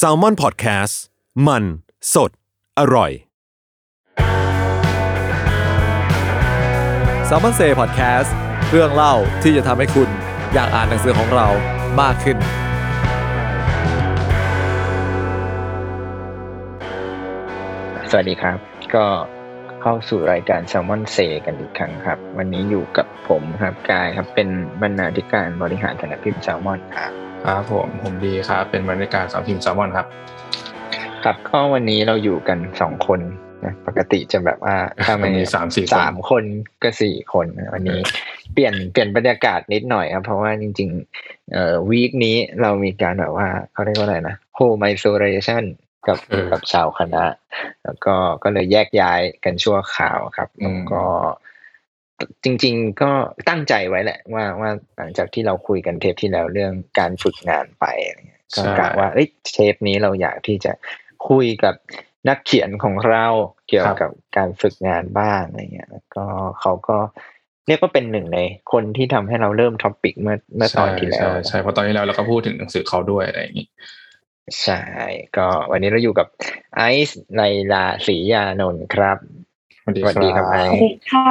s a l ม o n PODCAST มัน สด อร่อย s ซ l m o n Say Podcast เรื่องเล่าที่จะทำให้คุณอยากอ่านหนังสือของเรามากขึ้น สวัสดีครับ ก็เข้าสู่รายการ s ซ l m o n Say กันอีกครั้งครับ วันนี้อยู่กับผมครับกายครับเป็นบรรณาธิการบริหารสำนักพิมพ์ s ซ l m o n ครับ ครับผมผมดีครับเป็นบรรยากาศสาวทีมแซลมอนครับ ครับก็วันนี้เราอยู่กันสองคนนะปกติจะแบบว่าถ้าไม่มีสามสี่คนสามคนก็สี่คนวันนี้ เปลี่ยนเปลี่ยนบรรยากาศนิดหน่อยครับเพราะว่าจริง ๆ เอ่อวีคนี้เรามีการแบบว่าเขาเรียกว่าอะไรนะ home isolation กับเออกับชาวคณะ แล้วก็ก็เลยแยกย้ายกันชั่วคราวครับอืแล้วมก็ จริง ๆ ก็ตั้งใจไว้แหละ ว่าว่าหลังจากที่เราคุยกันเทปที่แล้วเรื่องการฝึกงานไปอะไรเงี้ยก็กะว่าเอ้ยเทปนี้เราอยากที่จะคุยกับนักเขียนของเราเกี่ยวกับการฝึกงานบ้างอะไรเงี้ยแล้วก็เขาก็เรียกว่าเป็นหนึ่งในคนที่ทำให้เราเริ่มท็อปิกเมื่อเมื่อตอนที่แล้วใช่ใช่เพราะตอนที่แล้วเราก็พูดถึงหนังสือเขาด้วยอะไรอย่างนี้ใช่ ก็วันนี้เราอยู่กับไอซ์ไลลาศรียานนท์ครับ สวัสดีสวัสดีครับไอสซ์วัสดีค่ะ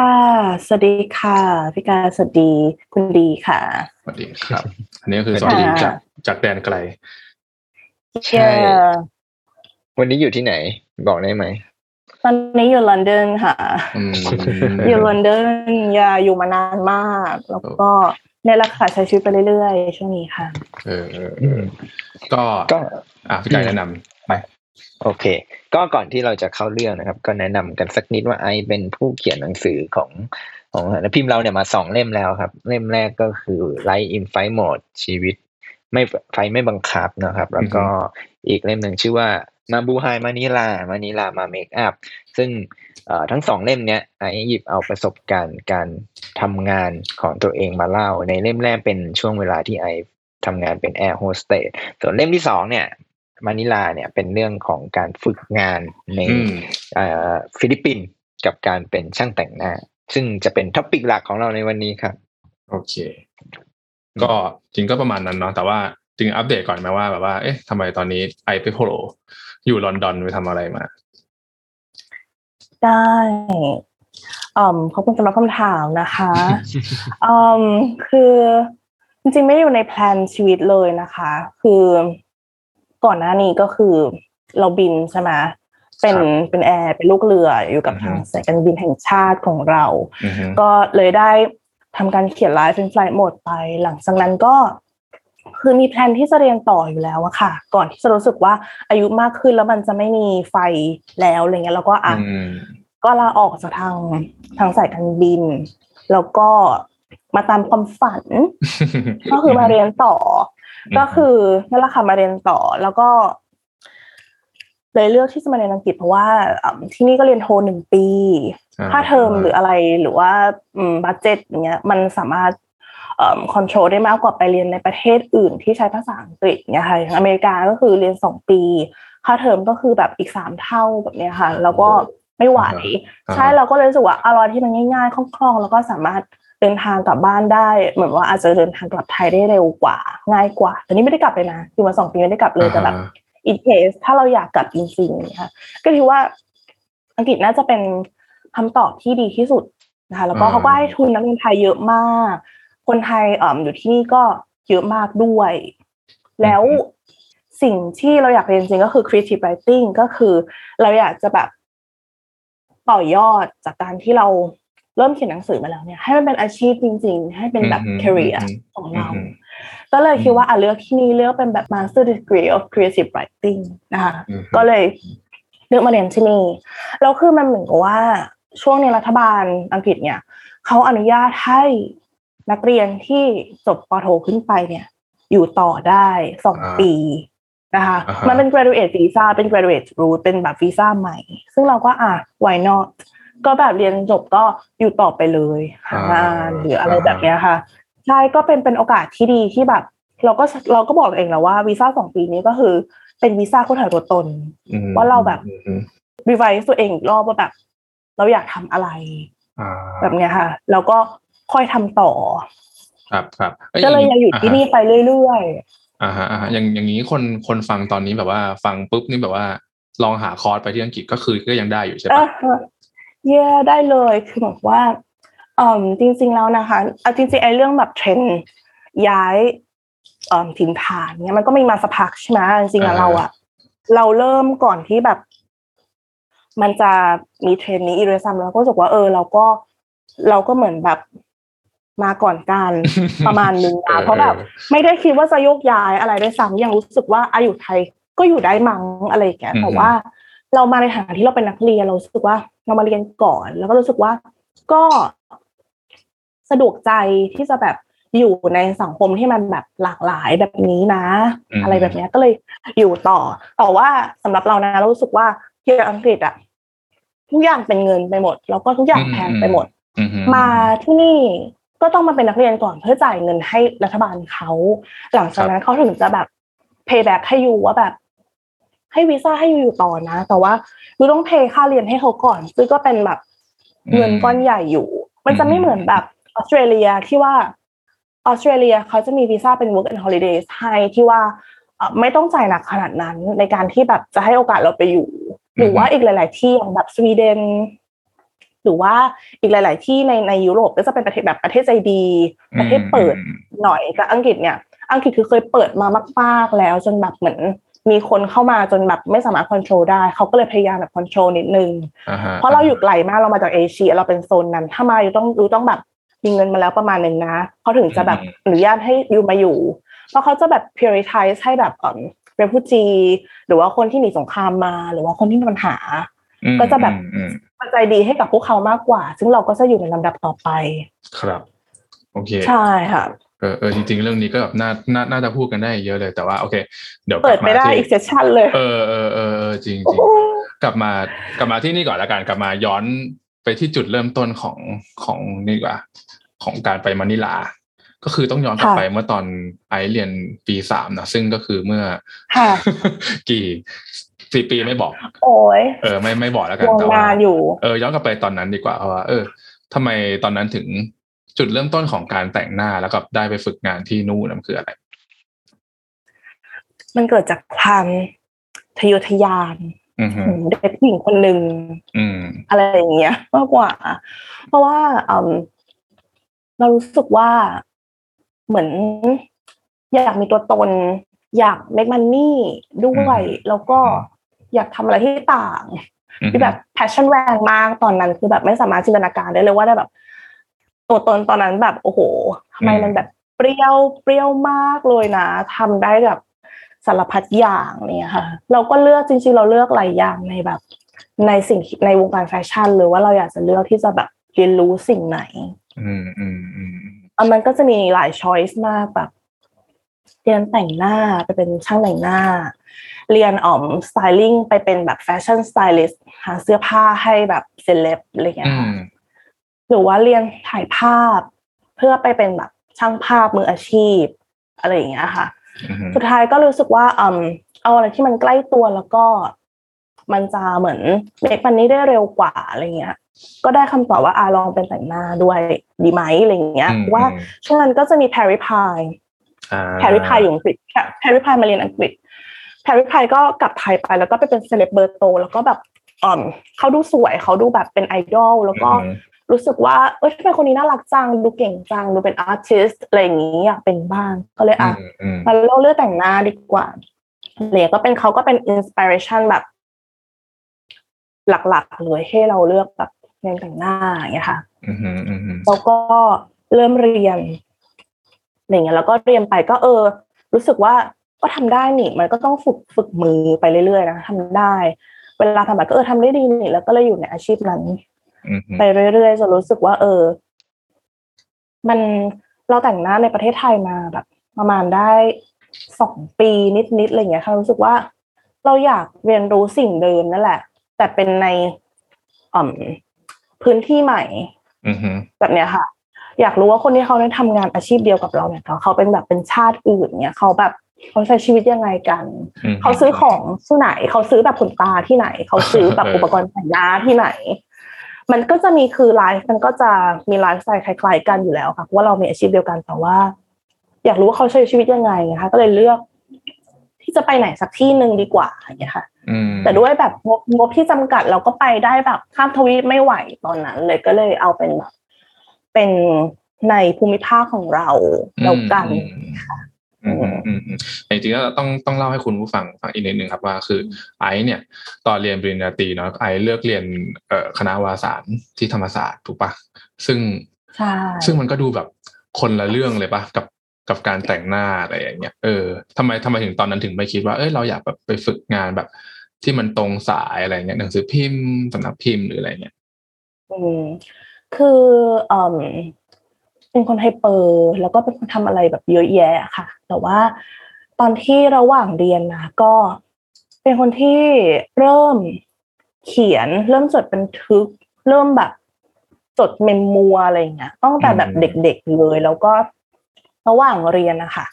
สวัสดีค่ะพี่กาสวัสดีคุณดีค่ะ สวัสดีครับ อันนี้ก็คือสวัสดีค่ะจากจากแดนไกลใช่วันนี้อยู่ที่ไหน บอกได้ไหมตอนนี้อยู่ลอนดอนค่ะอืมอยู่ลอนดอนอย่าอยู่มานานมาก แล้วก็ในราคาใช้ชีวิตไปเรื่อยๆช่วงนี้ค่ะ เออเออเออก็ก็อะพี่กายแนะนำไป โอเค ก็ก่อนที่เราจะเข้าเรื่องนะครับ ก็แนะนำกันสักนิดว่าไอซ์เป็นผู้เขียนหนังสือของของสำนักพิมพ์เราเนี่ยมาสองเล่มแล้วครับ เล่มแรกก็คือ Life in Fight Mode ชีวิต ไม่ไฟไม่บังคับนะครับ แล้วก็อีกเล่มหนึ่งชื่อว่ามาบูไฮมานิลามานิลามาเมคอัพซึ่งเอ่อทั้งสองเล่มเนี้ยไอซ์หยิบเอาประสบการณ์การทำงานของตัวเองมาเล่า ในเล่มแรกเป็นช่วงเวลาที่ไอซ์ทำงานเป็นแอร์โฮสเตสส่วนเล่มที่สองเนี่ย มานิลาเนี่ยเป็นเรื่องของการฝึกงานในอืมเอ่อฟิลิปปินส์กับการเป็นช่างแต่งหน้า ซึ่งจะเป็น topic หลักของเราในวันนี้ครับ โอเค ก็จริงก็ประมาณนั้นเนาะแต่ว่าจริงอัปเดตก่อนไหมว่าแบบว่าเอ๊ะทำไมตอนนี้ไอซ์ไปโผล่อยู่ลอนดอนไปทำอะไรมาได้อืมขอบคุณสำหรับคำถามนะคะอืมคือจริงๆไม่ได้อยู่ใน plan ชีวิตเลยนะคะ คือ ก่อนหน้านี้ก็คือ เราบินใช่ไหมเป็นครับเป็นแอร์เป็นลูกเรืออยู่กับอือฮึทางสายการบินแห่งชาติของเราอือฮึก็เลยได้ทำการเขียน Life in Flight Mode ไป หลังจากนั้นก็คือมี plan ที่จะเรียนต่ออยู่แล้วอะค่ะ ก่อนที่จะรู้สึกว่าอายุมากขึ้นแล้วมันจะไม่มีไฟแล้วอะไรเงี้ยแล้วก็อะอืมก็ลาออกจากทางทางสายการบิน แล้วก็มาตามความฝัน ก็คือมาเรียนต่ออม ก็คือนั่นแหละค่ะมาเรียนต่อแล้วก็ เลยเลือกที่จะมาเรียนอังกฤษเพราะว่าอ่าที่นี่ก็เรียนโทหนึ่งปีอ่าค่าเทอมหรืออะไรหรือว่าอืม budget อย่างเงี้ย มันสามารถเอ่อ control ได้มากกว่าไปเรียนในประเทศอื่นที่ใช้ภาษาอังกฤษเนี่ยค่ะอย่างอเมริกาก็คือเรียนสองปี ค่าเทอมก็คือแบบอีกสามเท่าแบบเนี้ยค่ะ แล้วก็ไม่ไหวอ่าใช่เราก็เลยรู้สึกว่าอะไรที่มันง่ายๆคล่องๆแล้วก็สามารถ เดินทางกลับบ้านได้ เหมือนว่าอาจจะเดินทางกลับไทยได้เร็วกว่า ง่ายกว่า แต่นี่ไม่ได้กลับเลยนะอยู่มาสองปีไม่ได้กลับเลยแต่แบบอ่าฮะ in case ถ้าเราอยากกลับจริงๆเนี่ยค่ะก็คิดว่าอังกฤษน่าจะเป็นคำตอบที่ดีที่สุดนะคะแล้วก็อืมเขาก็ให้ทุนนักเรียนไทยเยอะมาก คนไทยเอ่ออยู่ที่นี่ก็เยอะมากด้วย แล้วสิ่งที่เราอยากเรียนจริงก็คือ creative writing ก็คือเราอยากจะแบบต่อยอดจากการที่เรา เริ่มเขียนหนังสือมาแล้วเนี่ยให้มันเป็นอาชีพจริง ๆ ให้เป็นแบบอืม career อืมของเราอืมก็เลยคิดว่าอะเลือกที่นี่เลือกเป็นแบบ master degree of creative writing นะคะอืมก็เลยเลือกมาเรียนที่นี่แล้วคือมันเหมือนกับว่าช่วงนี้รัฐบาลอังกฤษเนี่ยเขาอนุญาตให้นักเรียนที่จบปโทขึ้นไปเนี่ย อยู่ต่อได้สองอ่าปีนะคะอ่าฮะมันเป็น graduate visa เป็น graduate route เป็นแบบวีซ่าใหม่ ซึ่งเราก็อะ why not ก็แบบเรียนจบก็อยู่ต่อไปเลยหางานหรืออะไรแบบเนี้ยค่ะใช่ก็เป็นเป็นโอกาสที่ดีที่แบบ เราก็เราก็บอกตัวเองแล้วว่าวีซ่าสองปีนี้ก็คือเป็นวีซ่าค้นหาตัวตนอืมว่าเราแบบอืม revise ตัวเองอีกรอบว่าแบบ เราอยากทำอะไรอ่าแบบเนี้ยค่ะ แล้วก็ค่อยทำต่อ ครับครับอ้ก็เลยยังอยู่ที่นี่ไปเรื่อยอ่าฮะอ่าฮะอย่างอย่างนี้คนคนฟังตอนนี้แบบว่า ฟังปุ๊บนี่แบบว่าลองหาคอร์สไปที่อังกฤษก็คือก็ยังได้อยู่ใช่ๆเอปะอ yeah ได้เลยคือแบบว่าอืมจริง ๆแล้วนะคะเอาจริงๆไอ้เรื่องแบบเทรนด์ย้ายเอ่อถิ่นฐานเนี่ยมันก็มีมาสักพักใช่ไหมจริงๆอะเราอะเราเริ่มก่อนที่แบบ มันจะมีเทรนด์นี้อีเรซัมแล้วก็รู้สึกว่าเออ เราก็เราก็เหมือนแบบมาก่อนการประมาณนึงเอนะอเพราะแบบเออไม่ได้คิดว่าจะโยกย้ายอะไรด้วยซ้ำยังรู้สึกว่าอายุไทยก็อยู่ได้มั้งอะไรอย่างเงี้ยอืมแต่ว่า เรามาในฐานะที่เราเป็นนักเรียนเรารู้สึกว่า เรามาเรียนก่อน แล้วก็รู้สึกว่าก็สะดวกใจที่จะแบบอยู่ในสังคมที่มันแบบหลากหลายแบบนี้นะ อะไรแบบเนี้ยก็เลยอยู่ต่อแต่ว่าสำหรับเรานะเรารู้สึกว่าที่อังกฤษอะทุกอย่างเป็นเงินไปหมด แล้วก็ทุกอย่างแพงไปหมดอืฮึมาที่นี่ก็ต้องมาเป็นนักเรียนก่อนเพื่อจ่ายเงินให้รัฐบาลเขา หลังจากนั้นเขาถึงจะแบบ payback ให้ยูว่าแบบ ให้วีซ่าให้ยูอยู่ต่อนะ แต่ว่ายูต้อง pay ค่าเรียนให้เขาก่อน ซึ่งก็เป็นแบบเงินก้อนใหญ่อยู่ มันจะไม่เหมือนแบบออสเตรเลียที่ว่าออสเตรเลียเขาจะมีวีซ่าเป็น work and holidays ให้ที่ว่าเอ่อไม่ต้องจ่ายหนักขนาดนั้นในการที่แบบจะให้โอกาสเราไปอยู่ หรือว่าอีกหลาย ๆ ที่อย่างแบบสวีเดนหรือว่าอีกหลาย ๆ ที่ในในยุโรปก็จะเป็นประเทศแบบประเทศใจดี ประเทศเปิดหน่อยกับอังกฤษเนี่ย อังกฤษคือเคยเปิดมามาก ๆ แล้วจนแบบเหมือน มีคนเข้ามาจนแบบไม่สามารถควบคุมได้ เขาก็เลยพยายามแบบควบคุมนิดนึงอ่าฮะเพราะเราอยู่ไกลมากเรามาจากเอเชียเราเป็นโซนนั้น ถ้ามาอยู่ต้องอยู่ต้องแบบมีเงินมาแล้วประมาณหนึ่งนะเขาถึงจะแบบอนุญาตให้อยู่มาอยู่ เพราะเขาจะแบบ prioritize ให้แบบเอ่อ refugee หรือว่าคนที่หนีสงครามมา หรือว่าคนที่มีปัญหาอืมก็จะแบบอืมปัจจัยดีให้กับพวกเขามากกว่า ซึ่งเราก็จะอยู่ในลำดับต่อไป ครับ โอเค ใช่ค่ะ เออเออจริง ๆ เรื่องนี้ก็แบบน่าน่าน่าจะพูดกันได้เยอะเลยแต่ว่าโอเค เดี๋ยวกเปิลัดบไม่มาได้ที่อีกเซสชันเลยเออเออเออเออจริงจริงโอ้กลับมากลับมาที่นี่ก่อนละกันกลับมาย้อนไปที่จุดเริ่มต้นของของนี่ดีกว่า ของการไปมะนิลา ก็คือต้องย้อนกลับไปเมื่อตอนไอซ์เรียนปีสามนะซึ่งก็คือเมื่อค่ะกี่สี่ปีไม่บอก โอ้ยเออไม่ไม่บอกแล้วกันวงแต่ว่านานอยู่เออย้อนกลับไปตอนนั้นดีกว่าเพราะว่าเออทำไมตอนนั้นถึง จุดเริ่มต้นของการแต่งหน้าแล้วก็ได้ไปฝึกงานที่นู่นนั่นคืออะไร มันเกิดจากความทะเยอทะยานอือฮึของเด็กผู้หญิงคนหนึ่งอืมอะไรอย่างเงี้ยมากกว่า เพราะว่าอืมเรารู้สึกว่าเหมือน อยากมีตัวตน อยาก make money ด้วย แล้วก็อยากทำอะไรที่ต่างอือฮึที่แบบ passion แรงมากตอนนั้นคือแบบไม่สามารถจินตนาการได้เลยว่าได้แบบ ตัวตนตอนนั้นแบบโอ้โหทำไมมันแบบเปรี้ยวเปรี้ยวมากเลยนะทำได้แบบสารพัดอย่างเนี่ยค่ะ เราก็เลือกจริงๆ เราเลือกหลายอย่างในแบบ ในสิ่งที่ในวงการแฟชั่น หรือว่าเราอยากจะเลือกที่จะแบบเรียนรู้สิ่งไหน อืมอืมอืมอะมันก็จะมีหลาย choice มากแบบเรียนแต่งหน้าไปเป็นช่างแต่งหน้า เรียนอ๋อม styling ไปเป็นแบบแฟชั่นสไตลิสต์หาเสื้อผ้าให้แบบเซเลบอะไรอย่างเงี้อืยค่ะม หรือว่าเรียนถ่ายภาพ เพื่อไปเป็นแบบช่างภาพมืออาชีพ อะไรอย่างเงี้ยค่ะอืมสุดท้ายก็รู้สึกว่าอืมเอาอะไรที่มันใกล้ตัวแล้วก็ มันจะเหมือนเมคมันนี้ได้เร็วกว่าอะไรเงี้ย ก็ได้คำตอบว่าอาลองเป็นแต่งหน้าด้วยดีไหมอะไรอย่างเงี้ยอืมเพราะว่าอืมช่วงนั้นก็จะมีแพร r ิพายอ่าแพร r ิพายอยู่อังกฤษแพร r ิพายมาเรียนอังกฤษแพร r ิพายก็กลับไทยไปแล้วก็ไปเป็นเซเลบเบอร์โต แล้วก็แบบอ่อมเขาดูสวยเขาดูแบบเป็นไอดอลแล้วก็อืม รู้สึกว่าเอ้ยทำไมคนนี้น่ารักจังดูเก่งจังดูเป็น artist อะไรอย่างนี้อยากเป็นบ้างก็เลยอะอืมอืมมาเราเลือกแต่งหน้าดีกว่าเลยก็เป็นเขาก็เป็น inspiration แบบ หลักๆเลยให้เราเลือกแบบเรียนแต่งหน้าอย่างเงี้ยค่ะอืมอืมอืมแล้วก็เริ่มเรียนอะไรเงี้ยแล้วก็เรียนไปก็เออ รู้สึกว่าก็ทำได้นี่ มันก็ต้องฝึกฝึกมือไปเรื่อยๆนะทำได้ เวลาทำแบบก็เออทำได้ดีนี่แล้วก็เลยอยู่ในอาชีพนั้นอืม ไปเรื่อยๆจนรู้สึกว่า เออ มันเราแต่งหน้าในประเทศไทยมาแบบ ประมาณได้สองปีนิดๆอะไรเงี้ยค่ะรู้สึกว่า เราอยากเรียนรู้สิ่งเดิมนั่นแหละ แต่เป็นในอ่าพื้นที่ใหม่อือฮึแบบเนี้ยค่ะ อยากรู้ว่าคนที่เขาได้ทำงานอาชีพเดียวกับเราเนี่ยเขาเขาเป็นแบบเป็นชาติอื่นเนี่ยเขาแบบเขาใช้ชีวิตยังไงกันอือฮึเขาซื้อของที่ไหน เขาซื้อแบบขนตาที่ไหน เขาซื้อแบบเอออุอุปกรณ์แต่งหน้าที่ไหน มันก็จะมีคือไลฟ์มันก็จะมีไลฟ์สไตล์คล้ายๆกันอยู่แล้วค่ะเพราะว่าเรามีอาชีพเดียวกันแต่ว่า อยากรู้ว่าเขาใช้ชีวิตยังไงนะคะก็เลยเลือก ที่จะไปไหนสักที่หนึ่งดีกว่าอย่างเงี้ยค่ะอืมแต่ด้วยแบบงบงบที่จำกัดเราก็ไปได้แบบข้ามทวีปไม่ไหวตอนนั้น เลยก็เลยเอาเป็นแบบเป็นในภูมิภาคของเราแล้วกันอืมอืมอืมอืมแต่ จริงๆแล้วต้องต้องเล่าให้คุณผู้ฟังฟังอีกนิดนึงครับว่าคือไอซ์เนี่ย ตอนเรียนปริญญาตรีเนาะไอซ์เลือกเรียนเอ่อคณะวารสารที่ธรรมศาสตร์ถูกปะซึ่งใช่ซึ่งมันก็ดูแบบคนละเรื่องเลยปะกับกับการแต่งหน้าอะไรอย่างเงี้ยเออทำไมทำไมถึงตอนนั้นถึงไม่คิดว่าเอ้ยเราอยากแบบไปฝึกงานแบบ ที่มันตรงสายอะไรเงี้ยหนังสือพิมพ์สำนักพิมพ์หรืออะไรเงี้ยอืมคือเอ่ม เป็นคนไฮเปอร์แล้วก็เป็นคนทำอะไรแบบเยอะแยะค่ะ แต่ว่าตอนที่ระหว่างเรียนนะก็เป็นคนที่เริ่มเขียน เริ่มจดบันทึก เริ่มแบบจดเมมมัวอะไรอย่างเงี้ยตั้งแต่แบบเด็กๆเลย แล้วก็ระหว่างเรียนนะคะ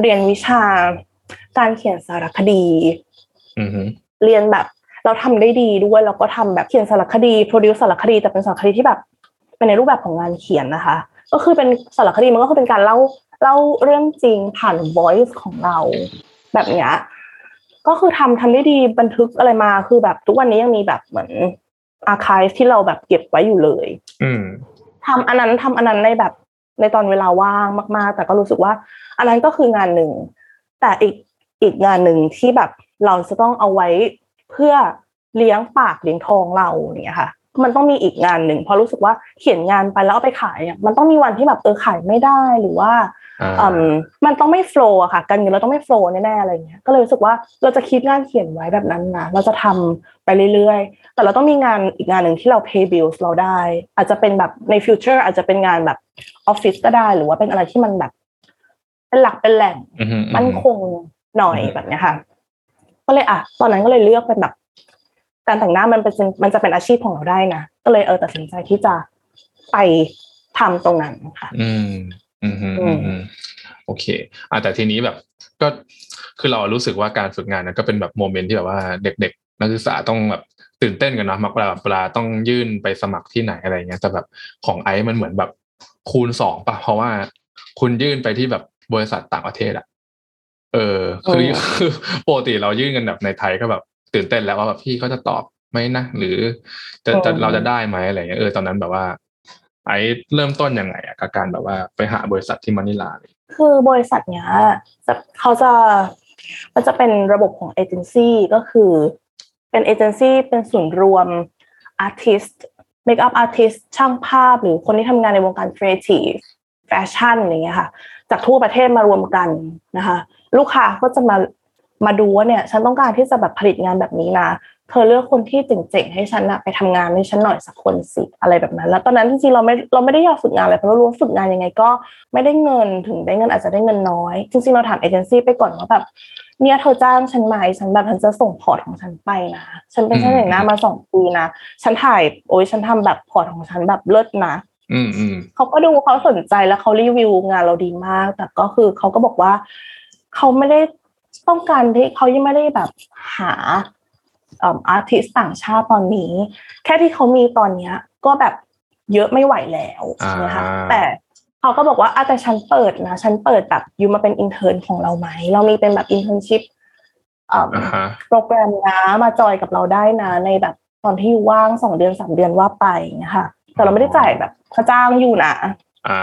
เรียนวิชาการเขียนสารคดีอือฮึเรียนแบบเราทำได้ดีด้วยแล้วก็ทำแบบเขียนสารคดีโปรดิวสารคดีแต่เป็นสารคดีที่แบบเป็นในรูปแบบของงานเขียนนะคะ ก็คือเป็นสารคดีมันก็คือเป็นการเล่าเล่าเรื่องจริงผ่าน voice ของเรา แบบเนี้ยก็คือทำทำได้ดีบันทึกอะไรมาคือแบบทุกวันนี้ยังมีแบบเหมือนอาร์คีฟที่เราแบบเก็บไว้อยู่เลย อืมทำอันนั้นทำอันนั้นในแบบในตอนเวลาว่างมาก ๆ แต่ก็รู้สึกว่า อันนั้นก็คืองานหนึ่ง แต่อีกอีกงานหนึ่งที่แบบเราจะต้องเอาไว้เพื่อเลี้ยงปากเลี้ยงท้องเราเนี่ยค่ะ มันต้องมีอีกงานหนึ่งเพราะรู้สึกว่าเขียนงานไปแล้วเอาไปขายเนี่ยมันต้องมีวันที่แบบเออขายไม่ได้หรือว่าอ่าอืมมันต้องไม่โฟล์อะค่ะ การเงินเราต้องไม่โฟล์แน่ๆอะไรเงี้ยก็เลยรู้สึกว่าเราจะคิดงานเขียนไว้แบบนั้นนะเราจะทำไปเรื่อยๆ แต่เราต้องมีงานอีกงานหนึ่งที่เรา pay bills เราได้ อาจจะเป็นแบบใน future อาจจะเป็นงานแบบออฟฟิศก็ได้ หรือว่าเป็นอะไรที่มันแบบ เป็นหลักเป็นแหล่งอือฮึมั่นคงหน่อยอืมแบบเนี้ยค่ะ ก็เลยอะ ตอนนั้นก็เลยเลือกเป็นแบบ การแต่งหน้ามันเป็นมันจะเป็นอาชีพของเราได้นะก็เลยเออตัดสินใจที่จะไปทำตรงนั้นค่ะ อืม อืมอืมอืมอืมโอเคอะแต่ทีนี้แบบ ก็คือเรารู้สึกว่าการฝึกงานนั้นก็เป็นแบบโมเมนต์ที่แบบว่าเด็กๆ นักศึกษาต้องแบบตื่นเต้นกันเนาะมักเวลาเวลาต้องยื่นไปสมัครที่ไหนอะไรเงี้ยแต่แบบของไอซ์มันเหมือนแบบคูณสองป่ะเพราะว่าคุณยื่นไปที่แบบบริษัทต่างประเทศอะเออคือเออคือปกติเรายื่นกันแบบในไทยก็แบบ ตื่นเต้นแล้วว่าแบบพี่เขาจะตอบไหมนะหรือจะจะเราจะได้ไหมอะไรเงี้ยเออตอนนั้นแบบว่า ไอซ์เริ่มต้นยังไงอะกับการแบบว่าไปหาบริษัทที่มะนิลาเลยคือบริษัทเนี้ยจะเขาจะมันจะเป็นระบบของเอเจนซี่ก็คือเป็นเอเจนซี่เป็นศูนย์รวม artist makeup artist ช่างภาพหรือคนที่ทำงานในวงการครีเอทีฟแฟชั่นอะไรเงี้ยค่ะ จากทั่วประเทศมารวมกันนะคะ ลูกค้าก็จะมา มาดูว่าเนี่ยฉันต้องการที่จะแบบผลิตงานแบบนี้นะเธอเลือกคนที่เจ๋งๆให้ฉันนะไปทำงานให้ฉันหน่อยสักคนสิอะไรแบบนั้น แล้วตอนนั้นจริงๆเราไม่เราไม่ได้อยากฝึกงานอะไรเพราะเรารู้ว่าฝึกงานยังไงก็ไม่ได้เงินถึงได้เงินอาจจะได้เงินน้อย จริงๆเราถามเอเจนซี่ไปก่อนว่าแบบเนี่ยเธอจ้างฉันไหมฉันแบบฉันจะส่งพอร์ตของฉันไปนะฉันเป็นช่างแต่งหน้ามาสองปีนะฉันถ่ายโอ้ยฉันทำแบบพอร์ตของฉันแบบเลิศนะอืมอืมเขาก็ดูเขาสนใจแล้วเขารีวิวงานเราดีมาก แต่ก็คือเขาก็บอกว่าเขาไม่ได้ ต้องการที่เขายังไม่ได้แบบหา artist ต่างชาติตอนนี้ แค่ที่เขามีตอนเนี้ย ก็แบบเยอะไม่ไหวแล้วใช่ไหมคะอ่าแต่เขาก็บอกว่าอะแต่ฉันเปิดนะฉันเปิดแบบ you มาเป็น intern ของเราไหมเรามีเป็นแบบ internship อ่าฮะโปรแกรมนะมาจอยกับเราได้นะ ในแบบตอนที่ you ว่างสองเดือนสามเดือนว่าไปนะคะแต่เราไม่ได้จ่ายแบบค่าจ้าง you นะอ่า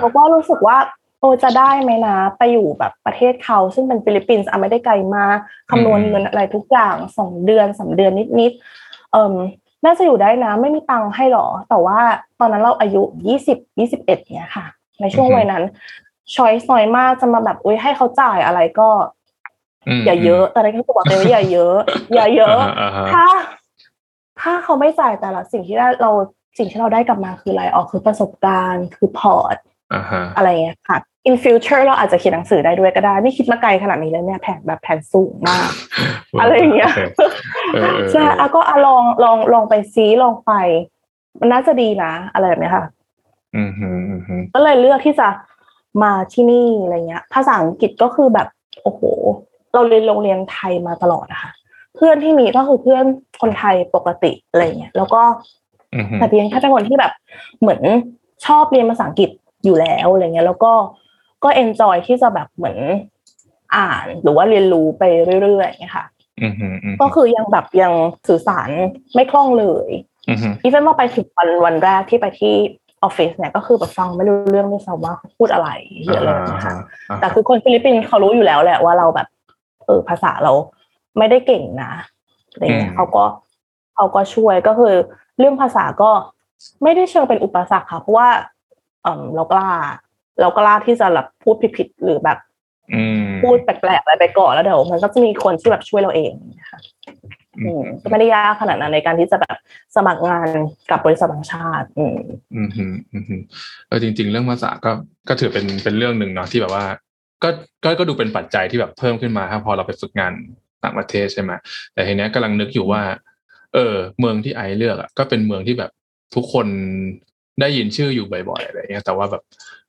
เราก็รู้สึกว่าโอจะได้ไหมนะ ไปอยู่แบบประเทศเขาซึ่งเป็นฟิลิปปินส์อะไม่ได้ไกลมากคำนวณอืมเงินอะไรทุกอย่างสองเดือนสามเดือนนิดๆเอ่มน่าจะอยู่ได้นะ ไม่มีตังค์ให้หรอ แต่ว่าตอนนั้นเราอายุยี่สิบยี่สิบเอ็ดเนี่ยค่ะ ในช่วงวัยนั้นช้อยส์น้อยมากจะมาแบบอุ้ยให้เขาจ่ายอะไรก็มอย่าเยอะแต่ในที่บอกเลยว่าอย่าเยอะ อย่าเยอะาฮะถ้า ถ้าเขาไม่จ่ายแต่ละสิ่งที่ได้เราสิ่งที่เราได้กลับมาคืออะไรออกคือประสบการณ์คือพอร์ตอ่าฮะอะไรเงี้ยค่ะ in future เราอาจจะเขียนหนังสือได้ด้วยก็ได้ นี่คิดมาไกลขนาดนี้แล้วเนี่ยแผนแบบแผนสูงมาก อะไรอย่างเงี้ยโอคเออเออใช่อะก็อะลองลองลองไปซีลองไป มันน่าจะดีนะ อะไรแบบเนี้ยค่ะอืมฮึอืมฮึก็เลยเลือกที่จะมาที่นี่อะไรเงี้ย ภาษาอังกฤษก็คือแบบ โอ้โห เราเรียนโรงเรียนไทยมาตลอดนะคะเพื่อนที่มีก็คือเพื่อนคนไทยปกติอะไรเงี้ยแล้วก็อืมฮึแต่เพียงแค่เป็นคนที่แบบเหมือนชอบเรียนภาษาอังกฤษอยู่แล้วอะไรเงี้ย แล้วก็ ก็ enjoy ที่จะแบบเหมือนอ่านหรือว่าเรียนรู้ไปเรื่อยๆเงี้ยค่ะอืมฮึอืมฮึก็คือยังแบบยังสื่อสารไม่คล่องเลยอืมฮึ even ว่าไปถึงวันวันแรกที่ไปที่ออฟฟิศเนี่ยก็คือแบบฟังไม่รู้เรื่องด้วยซ้ำว่าเขาพูดอะไรหรืออะไรแบบนี้ค่ะอ่าแต่คือคนฟิลิปปินส์เขารู้อยู่แล้วแหละว่าเราแบบ เออภาษาเราไม่ได้เก่งนะอะไรเงี้ยเขาก็เขาก็ช่วยก็คือ เรื่องภาษาก็ไม่ได้เชิงเป็นอุปสรรคค่ะเพราะว่าเออเรากล้า เรากล้าที่จะแบบพูดผิดๆหรือแบบอืมพูดแปลกๆอะไรไปก่อนแล้วเดี๋ยวมันก็จะมีคนที่แบบช่วยเราเองนะคะอืมก็ไม่ได้ยากขนาดนั้นในการที่จะแบบสมัครงานกับบริษัทต่างชาติ อืมอืมฮึอืมฮึเออจริง ๆ เรื่องภาษาก็ก็ถือเป็นเป็นเรื่องหนึ่งเนาะที่แบบว่า ก็ก็ก็ดูเป็นปัจจัยที่แบบเพิ่มขึ้นมาครับพอเราไปฝึกงานต่างประเทศใช่ไหมแต่ทีเนี้ยกำลังนึกอยู่ว่า เออ เมืองที่ไอซ์เลือกอะก็เป็นเมืองที่แบบทุกคนได้ยินชื่ออยู่บ่อยๆอะไรเงี้ยแต่ว่าแบบ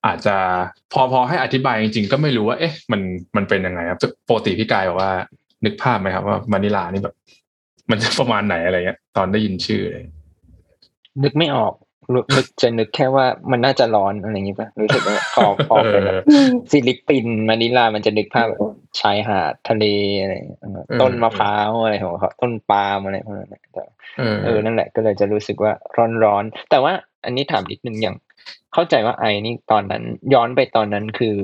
อาจจะพอพอให้อธิบายจริงๆ ก็ไม่รู้ว่าเอ๊ะมันมันเป็นยังไงครับปกติพี่กายบอกว่า นึกภาพไหมครับ ว่ามะนิลานี่แบบ มันจะประมาณไหนอะไรเงี้ย ตอนได้ยินชื่อเลยนึกไม่ออกรู้นึกจะนึกแค่ว่ามันน่าจะร้อนอะไรอย่างงี้ป่ะรู้สึกว่าพอพอเป็นแบบอืมฟิลิปปินส์มะนิลามันจะนึกภาพแบบชายหาดทะเลอะไรอย่างเงี้ยต้นมะพร้าวอะไรของเขาต้นปาล์มอะไรพวกนั้นนะแต่เออเออนั่นแหละก็เลยจะรู้สึกว่าร้อนๆแต่ว่าอันนี้ถามนิดนึงอย่าง เข้าใจว่าไอ้นี่ตอนนั้น ย้อนไปตอนนั้นคือ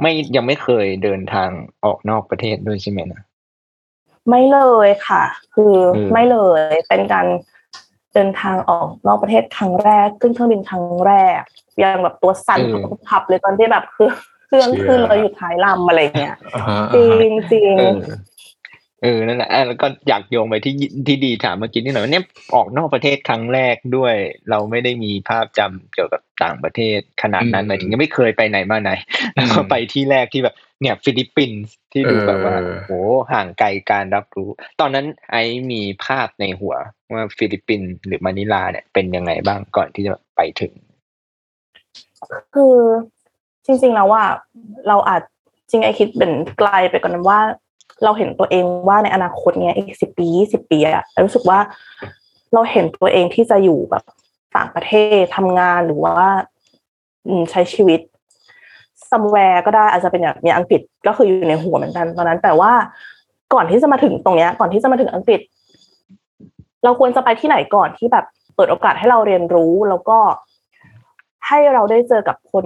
ไม่ยังไม่เคยเดินทางออกนอกประเทศด้วยใช่ไหมนะไม่เลยค่ะ คืออืมไม่เลยเป็นการเดินทางออกนอกประเทศครั้งแรกขึ้นเครื่องบินครั้งแรกยังแบบตัวสั่นพับๆเลยตอนที่แบบคือเครื่องขึ้นแล้วอยู่ท้ายลำอะไรเงี้ยอ่าฮะจริงจริง เออเออนั่นแหละอะแล้วก็อยากโยงไปที่ที่ดีถามเมื่อกี้นิดหน่อยว่าเนี่ยออกนอกประเทศครั้งแรกด้วย เราไม่ได้มีภาพจำเกี่ยวกับต่างประเทศขนาดนั้นหมายถึงยังไม่เคยไปไหนมาไหนแล้วก็ไปที่แรกที่แบบเนี่ยฟิลิปปินส์ที่ดูแบบว่าโอ้โหห่างไกลการรับรู้ ตอนนั้นไอ้มีภาพในหัวว่าฟิลิปปินส์หรือมะนิลาเนี่ยเป็นยังไงบ้างก่อนที่จะไปถึง คือจริงๆแล้วว่าเราอาจจริงไอซ์คิดเป็นไกลไปกว่านั้นว่า เราเห็นตัวเองว่าในอนาคตเนี้ยอีกสิบปียี่สิบปีอะรู้สึกว่าเราเห็นตัวเองที่จะอยู่แบบต่างประเทศทำงานหรือว่าอืใช้ชีวิต somewhere ก็ได้อาจจะเป็นอย่างมีอังกฤษก็คืออยู่ในหัวเหมือนกันตอนนั้น แต่ว่าก่อนที่จะมาถึงตรงเนี้ย ก่อนที่จะมาถึงอังกฤษ เราควรจะไปที่ไหนก่อนที่แบบเปิดโอกาสให้เราเรียนรู้แล้วก็ให้เราได้เจอกับคน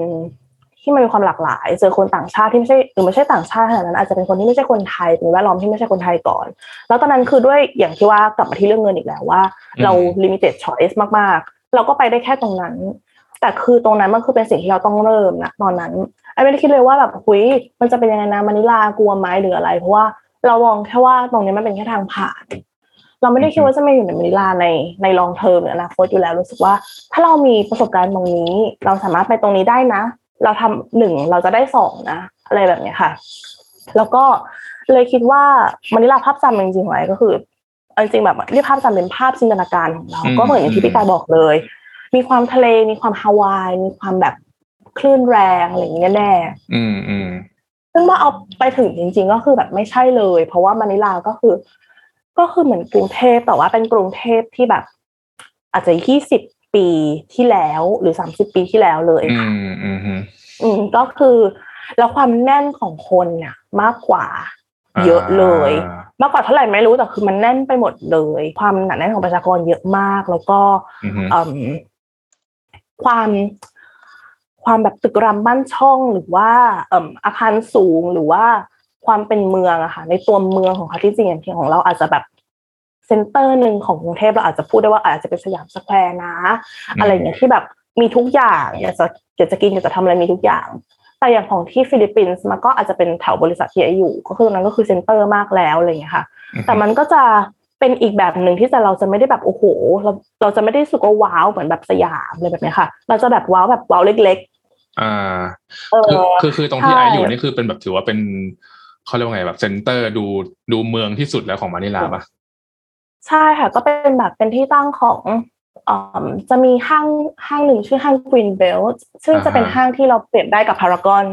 ที่มันมีความหลากหลายเจอคนต่างชาติที่ไม่ใช่หรือไม่ใช่ต่างชาติขนาดนั้นอาจจะเป็นคนที่ไม่ใช่คนไทยเป็นแวดล้อมที่ไม่ใช่คนไทยก่อน แล้วตอนนั้นคือด้วยอย่างที่ว่ากลับมาที่เรื่องเงินอีกแล้วว่า เรา limited choice มากๆ เราก็ไปได้แค่ตรงนั้น แต่คือตรงนั้นมันคือเป็นสิ่งที่เราต้องเริ่มนะตอนนั้นไอ้ไม่ได้คิดเลยว่าแบบคุยมันจะเป็นยังไงนะมานิลากลัวไหมหรืออะไร เพราะว่าเรามองแค่ว่าตรงนี้มันเป็นแค่ทางผ่านเราไม่ได้คิดว่าจะมาอยู่ในมานิลาในในลองเทอมหรืออนาคตอยู่แล้วรู้สึกว่า ถ้าเรามีประสบการณ์ตรงนี้ เราสามารถไปตรงนี้ได้นะ เราทำหนึ่งเราจะได้สองนะ อะไรแบบเนี้ยค่ะ แล้วก็เลยคิดว่ามานิลาภาพจำจริงๆไว้ก็คือเอาจริงๆแบบเรียกภาพจำเป็นภาพจินตนาการของเรา ก็เหมือนอย่างที่พี่กายบอกเลย มีความทะเลมีความฮาวาย มีความแบบคลื่นแรงอะไรอย่างเงี้ยแน่อืมอืมซึ่งว่าเอาไปถึงจริง ๆ ก็คือแบบไม่ใช่เลย เพราะว่ามานิลาก็คือ ก็คือเหมือนกรุงเทพแต่ว่าเป็นกรุงเทพที่แบบ อาจจะยี่สิบ ปีที่แล้วหรือสามสิบปีที่แล้วเลยอืค่ะมอืมอืมอืมก็คือแล้วความแน่นของคนเนี่ยมากกว่า เยอะเลย มากกว่าเท่าไหร่ไม่รู้แต่คือมันแน่นไปหมดเลย ความหนาแน่นของประชากรเยอะมาก แล้วก็อืมอืมความความแบบตึกรามบ้านช่องหรือว่าเอ่มอาคารสูงหรือว่าความเป็นเมืองอะค่ะในตัวเมืองของเขาที่จริงอย่างที่ของเราอาจจะแบบ center หนึ่งของกรุงเทพเราอาจจะพูดได้ว่าอาจจะเป็นสยามสแควร์นะ อะไรอย่างเงี้ยที่แบบมีทุกอย่างอยากจะอยากจะกินอยากจะทำอะไรมีทุกอย่าง แต่อย่างของที่ฟิลิปปินส์มันก็อาจจะเป็นแถวบริษัทที่ไอซ์อยู่ ก็คือตรงนั้นก็คือ center มากแล้วอะไรอย่างเงี้ยค่ะ แต่มันก็จะเป็นอีกแบบหนึ่งที่จะเราจะไม่ได้แบบโอ้โหเราเราจะไม่ได้รู้สึกว่าว้าวเหมือนแบบสยามเลยแบบเนี้ยค่ะ เราจะแบบว้าวแบบว้าวเล็กอ่าเออคือคือคือตรงที่ใช่ไออยู่นี่คือเป็นแบบถือว่าเป็นเขาเรียกว่าไงแบบเซ็นเตอร์ดูดูเมืองที่สุดแล้วของมะนิลาปะ ใช่ค่ะ ก็เป็นแบบเป็นที่ตั้งของอ่าจะมีห้างห้างหนึ่งชื่อห้าง Green Belt ซึ่งจะเป็นห้างที่เราเปรียบได้กับพารากอน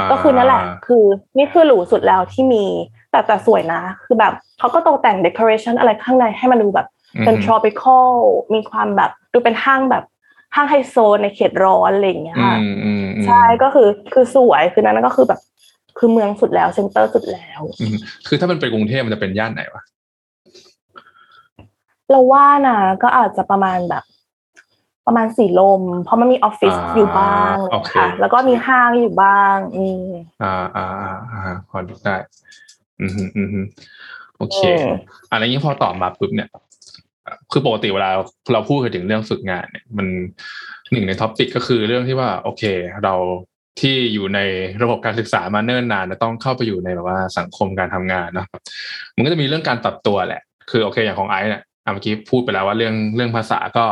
าก็คือนั่นแหละ คือนี่คือหรูสุดแล้วที่มีแต่แต่สวยนะ คือแบบเขาก็ตกแต่ง decoration อะไรข้างในให้มันดูแบบเป็นอืม tropical มีความแบบดูเป็นห้างแบบห้างไฮโซในเขตร้อนอะไรอย่างเงี้ยอืค่ะมอืมอืมใช่ก็คือคือสวยคือนั้นก็คือแบบคือเมืองสุดแล้วเซ็นเตอร์สุดแล้วอืมคือถ้ามันเป็นกรุงเทพมันจะเป็นย่านไหนวะ เราว่านะก็อาจจะประมาณแบบ ประมาณสีลม เพราะมันมีออฟฟิศอยู่บ้างโอเคค่ะ แล้วก็มีห้างอยู่บ้าง อืมอ่าอ่าอ่าอ่าพอดูได้ อืมฮึอืมฮึโอเคอืมอะไรนี้พอตอบมาปุ๊บเนี่ยคือปกติเวลาเราพูดถึงเรื่องฝึกงานเนี่ยมันหนึ่งใน topic ก็คือเรื่องที่ว่า โอเค เราที่อยู่ในระบบการศึกษามาเนิ่นนานจะต้องเข้าไปอยู่ในแบบว่าสังคมการทำงานเนอะมันก็จะมีเรื่องการปรับตัวแหละ คือโอเคอย่างของไอซ์เนี่ย อะเมื่อกี้พูดไปแล้วว่าเรื่องเรื่องภาษาก็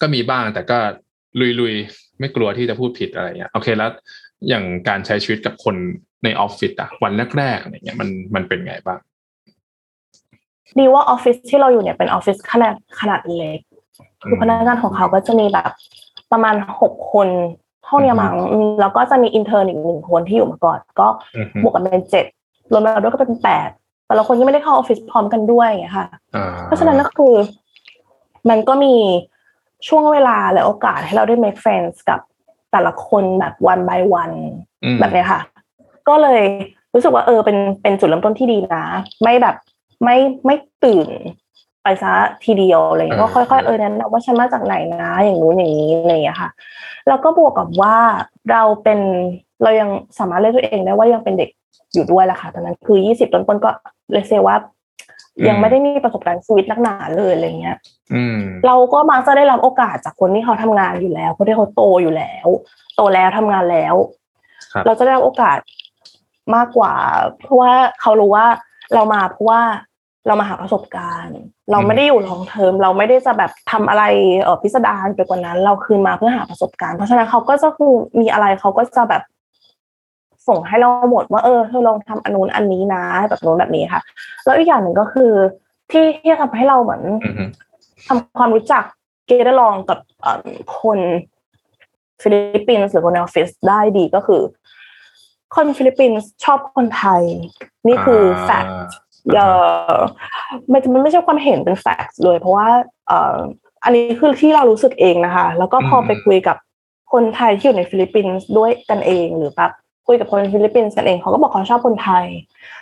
ก็มีบ้างแต่ก็ลุยๆไม่กลัวที่จะพูดผิดอะไรเงี้ยโอเคแล้วอย่างการใช้ชีวิตกับคนในออฟฟิศอะวันแรกๆอะไรเงี้ยมันมันเป็นไงบ้าง ดีว่าออฟฟิศที่เราอยู่เนี่ยเป็นออฟฟิศขนาดขนาดเล็กคือพนักงานของเขาก็จะมีแบบประมาณหกคนเท่าเนี้ยมั้งอืมแล้วก็จะมี intern อีกหนึ่งคนที่อยู่มาก่อน ก็อือฮึบวกกันเป็นเจ็ดรวมแล้วด้วยก็เป็นแปด แต่ละคนยังไม่ได้เข้าออฟฟิศพร้อมกันด้วยอย่างเงี้ยค่ะอ่เพราะฉะนั้นก็คือ มันก็มีช่วงเวลาและโอกาสให้เราได้ make friends กับแต่ละคนแบบ one by one อืมแบบเนี้ยค่ะ ก็เลยรู้สึกว่าเออเป็นเป็นจุดเริ่มต้นที่ดีนะ ไม่แบบไม่ไม่ตื่นไปซะทีเดียวอะไรเงี้ยก็ค่อยๆเออแนะนำว่าฉันมาจากไหนนะ อย่างนู้นอย่างนี้อะไรอย่างเงี้ยค่ะแล้วก็บวกกับว่าเราเป็นเรายังสามารถเรียกตัวเองได้ว่ายังเป็นเด็กอยู่ด้วยแหละค่ะตอนนั้นคือยี่สิบต้นๆก็ เลยเซว่า ยังไม่ได้มีประสบการณ์ชีวิตนักหนาเลยอะไรเงี้ยอืมเราก็มักจะได้รับโอกาสจากคนที่เขาทำงานอยู่แล้วคนที่เขาโตอยู่แล้ว โตแล้วทำงานแล้วครับเราจะได้รับโอกาสมากกว่า เพราะว่าเขารู้ว่าเรามาเพราะว่าเรามาหาประสบการณ์ เราไม่ได้อยู่ลองเทอมเราไม่ได้จะแบบทำอะไรเออพิสดารไปกว่านั้น เราคือมาเพื่อหาประสบการณ์ เพราะฉะนั้นเขาก็จะคือมีอะไรเขาก็จะแบบ ส่งให้เราหมดว่าเออเธอลองทำอันนู้นอันนี้นะแบบนู้นแบบนี้ค่ะ แล้วอีกอย่างหนึ่งก็คือ ที่ที่ทำให้เราเหมือนอือฮึทำความรู้จัก get along กับเอิ่มคนฟิลิปปินส์หรือคนในออฟฟิศได้ดีก็คือ คนฟิลิปปินส์ชอบคนไทย นี่คือ fact เออมันมันไม่ใช่ความเห็นเป็น fact เลย เพราะว่าเอ่ออันนี้คือที่เรารู้สึกเองนะคะ แล้วก็พอไปคุยกับคนไทยที่อยู่ในฟิลิปปินส์ด้วยกันเองหรือแบบ คุยกับคนฟิลิปปินส์กันเองเขาก็บอกเขาชอบคนไทย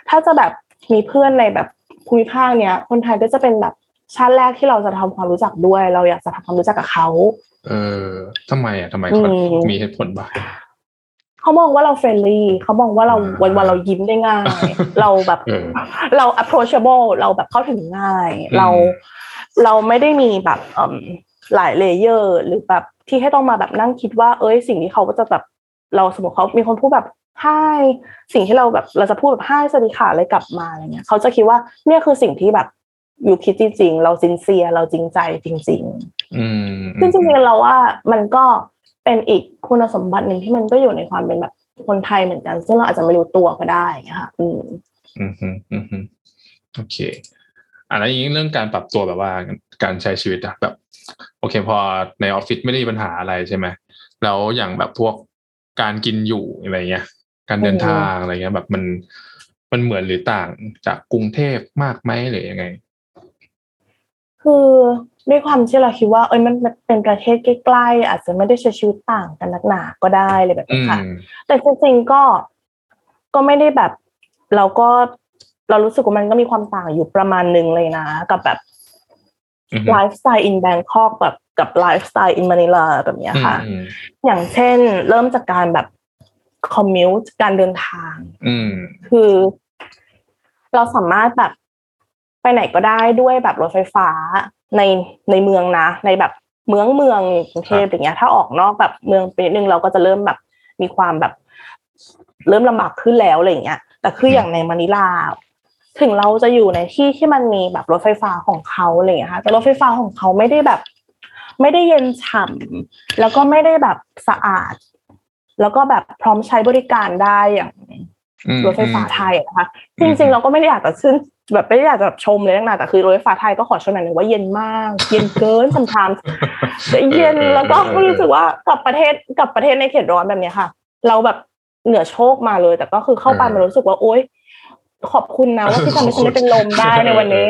ถ้าจะแบบมีเพื่อนในแบบภูมิภาคเนี้ย คนไทยก็จะเป็นแบบชาติแรกที่เราจะทำความรู้จักด้วย เราอยากจะทำความรู้จักกับเขา เออทำไมอะทำไมเขาอืมมีเหตุผลบ้างเขามองว่าเรา friendly เขามองว่าเราอ่าวันวันๆเรายิ้มได้ง่าย เราแบบเออเรา approachable เราแบบเข้าถึงง่ายอืมเราเราไม่ได้มีแบบเอิ่มหลาย layer หรือแบบที่ให้ต้องมาแบบนั่งคิดว่า เอ้ยสิ่งที่เขาก็จะแบบ เราสมมติเขามีคนพูดแบบให้สิ่งที่เราแบบเราจะพูดแบบให้สวัสดีค่ะอะไรกลับมาอะไรเงี้ยเขาจะคิดว่าเนี่ยคือสิ่งที่แบบ you คิดจริงๆ เรา sincere เราจริงใจจริงๆอืมซึ่งจริงๆเราว่ามันก็เป็นอีกคุณสมบัติหนึ่งที่มันก็อยู่ในความเป็นแบบคนไทยเหมือนกัน ซึ่งเราอาจจะไม่รู้ตัวก็ได้ค่ะอืมอืมอืมอืมอืมโอเคอันนั้นอย่างนี้เรื่องการปรับตัวแบบว่าการใช้ชีวิตอะแบบ โอเค พอในออฟฟิศไม่ได้มีปัญหาอะไรใช่ไหมแล้วอย่างแบบพวก การกินอยู่อะไรเงี้ย การเดินทางอะไรเงี้ย แบบมันมันเหมือนหรือต่างจากกรุงเทพมากไหมหรือยังไง คือด้วยความที่เราคิดว่าเอ้ยมันมันเป็นประเทศใกล้ๆอาจจะไม่ได้ใช้ชีวิตต่างกันนักหนาก็ได้เลยแบบอืนี้มค่ะ แต่จริงๆก็ก็ไม่ได้แบบเราก็เรารู้สึกว่ามันก็มีความต่างอยู่ประมาณหนึ่งเลยนะ กับแบบอืมไลฟ์สไตล์ in Bangkok แบบ กับไลฟ์สไตล์ in Manila แบบเนี้ยค่ะอืมอย่างเช่นเริ่มจากการแบบคอมมิวต์การเดินทางอืมคือ เราสามารถแบบไปไหนก็ได้ด้วยแบบรถไฟฟ้าในในเมืองนะ ในแบบเมืองเมืองกรุงเทพอย่างเงี้ย ถ้าออกนอกแบบเมืองไปนิดนึงเราก็จะเริ่มแบบมีความแบบ เริ่มลำบากขึ้นแล้วอะไรอย่างเงี้ย แต่คืออย่างในมะนิลา ถึงเราจะอยู่ในที่ที่มันมีแบบรถไฟฟ้าของเขาอะไรอย่างเงี้ยค่ะแต่รถไฟฟ้าของเขาไม่ได้แบบ ไม่ได้เย็นฉ่ำแล้วก็ไม่ได้แบบสะอาด แล้วก็แบบพร้อมใช้บริการได้อย่างอืมรถไฟฟ้าไทยอะนะคะจริงๆเราก็ไม่ได้อยากจะชื่นแบบไม่ได้อยากจะแบบชมเลยนะแต่คือรถไฟฟ้าไทยก็ขอชมหน่อยหนึ่งว่าเย็นมาก เย็นเกินสัมพันธ์เย็นแล้วก็รู้สึกว่ากับประเทศกับประเทศในเขตร้อนแบบเนี้ยค่ะ เราแบบเหงื่อโชกมาเลย แต่ก็คือเข้าไปมันรู้สึกว่าโอ๊ยขอบคุณนะว่าที่ทำให้ฉันไม่เป็นลมได้ในวันนี้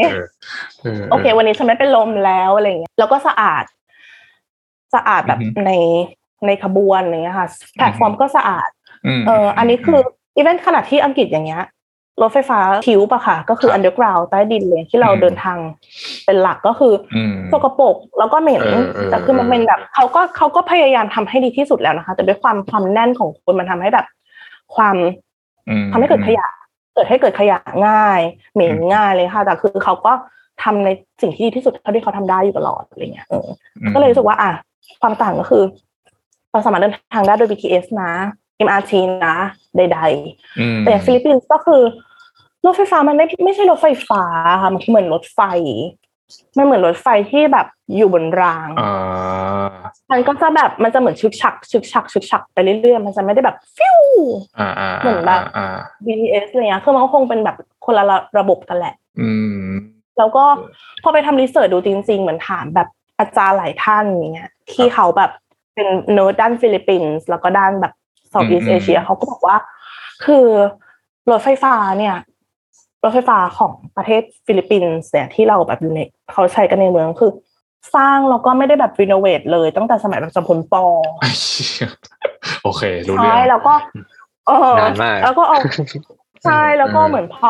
เออโอเค วันนี้ฉันไม่เป็นลมแล้วอะไรเงี้ยแล้วก็สะอาด สะอาดแบบอือฮึในในขบวนอะไรเงี้ยค่ะแพลตฟอร์มก็สะอาดมเอออันนี้คืออีเวนต์ขนาดที่อังกฤษอย่างเงี้ยรถไฟฟ้า Tube อะค่ะ ก็คือครับ underground ใต้ดินเลยที่เราอืมเดินทางเป็นหลักก็คืออมสกปรกแล้วก็เหม็นเออเออแต่คือมันเป็นแบบเขาก็เขาก็พยายามทำให้ดีที่สุดแล้วนะคะ แต่ด้วยความความแน่นของคนมันทำให้แบบ ความอืมทำให้เกิดขยะ เกิดให้เกิดขยะง่าย เหม็นง่ายเลยค่ะ แต่คือเขาก็ทำในสิ่งที่ดีที่สุดเท่าที่เขาทำได้อยู่ตลอดอะไรเงี้ยเอออืมก็เลยรู้สึกว่า อะ ความต่างก็คือเราสามารถเดินทางได้โดย BTS นะ MRT นะ ใดอืมๆแต่อย่างฟิลิปปินส์ก็คือรถไฟฟ้ามันไม่ไม่ใช่รถไฟฟ้าค่ะมันคือเหมือนรถไฟมันเหมือนรถไฟที่แบบอยู่บนรางอ่ามันก็จะแบบมันจะเหมือนชึกฉักชึกฉักชึกฉักไปเรื่อยๆมันจะไม่ได้แบบ feelอ่าอ่าเหมือนแบบอ่า BTS อะไรเงี้ยคือมันก็คงเป็นแบบคนละระบบกันแหละอืมแล้วก็พอไปทำ research ดูจริงๆเหมือนถามแบบ อาจารย์หลายท่านอย่างเงี้ยที่เขาแบบเป็นเนิร์ดด้านฟิลิปปินส์แล้วก็ด้านแบบSoutheast อืมเอเชียเขาก็บอกว่า คือรถไฟฟ้าเนี่ยรถไฟฟ้าของประเทศฟิลิปปินส์เนี่ยที่เราแบบอยู่ในเขาใช้กันในเมืองคือ สร้างแล้วก็ไม่ได้แบบ renovate เลยตั้งแต่สมัยแบบจอมพล ป.ไอ้เหี้ยโอเค รู้เรื่อใช่งแล้วก็เออนานมากแล้วก็เอาใช่แล้วก็เออเหมือนพอ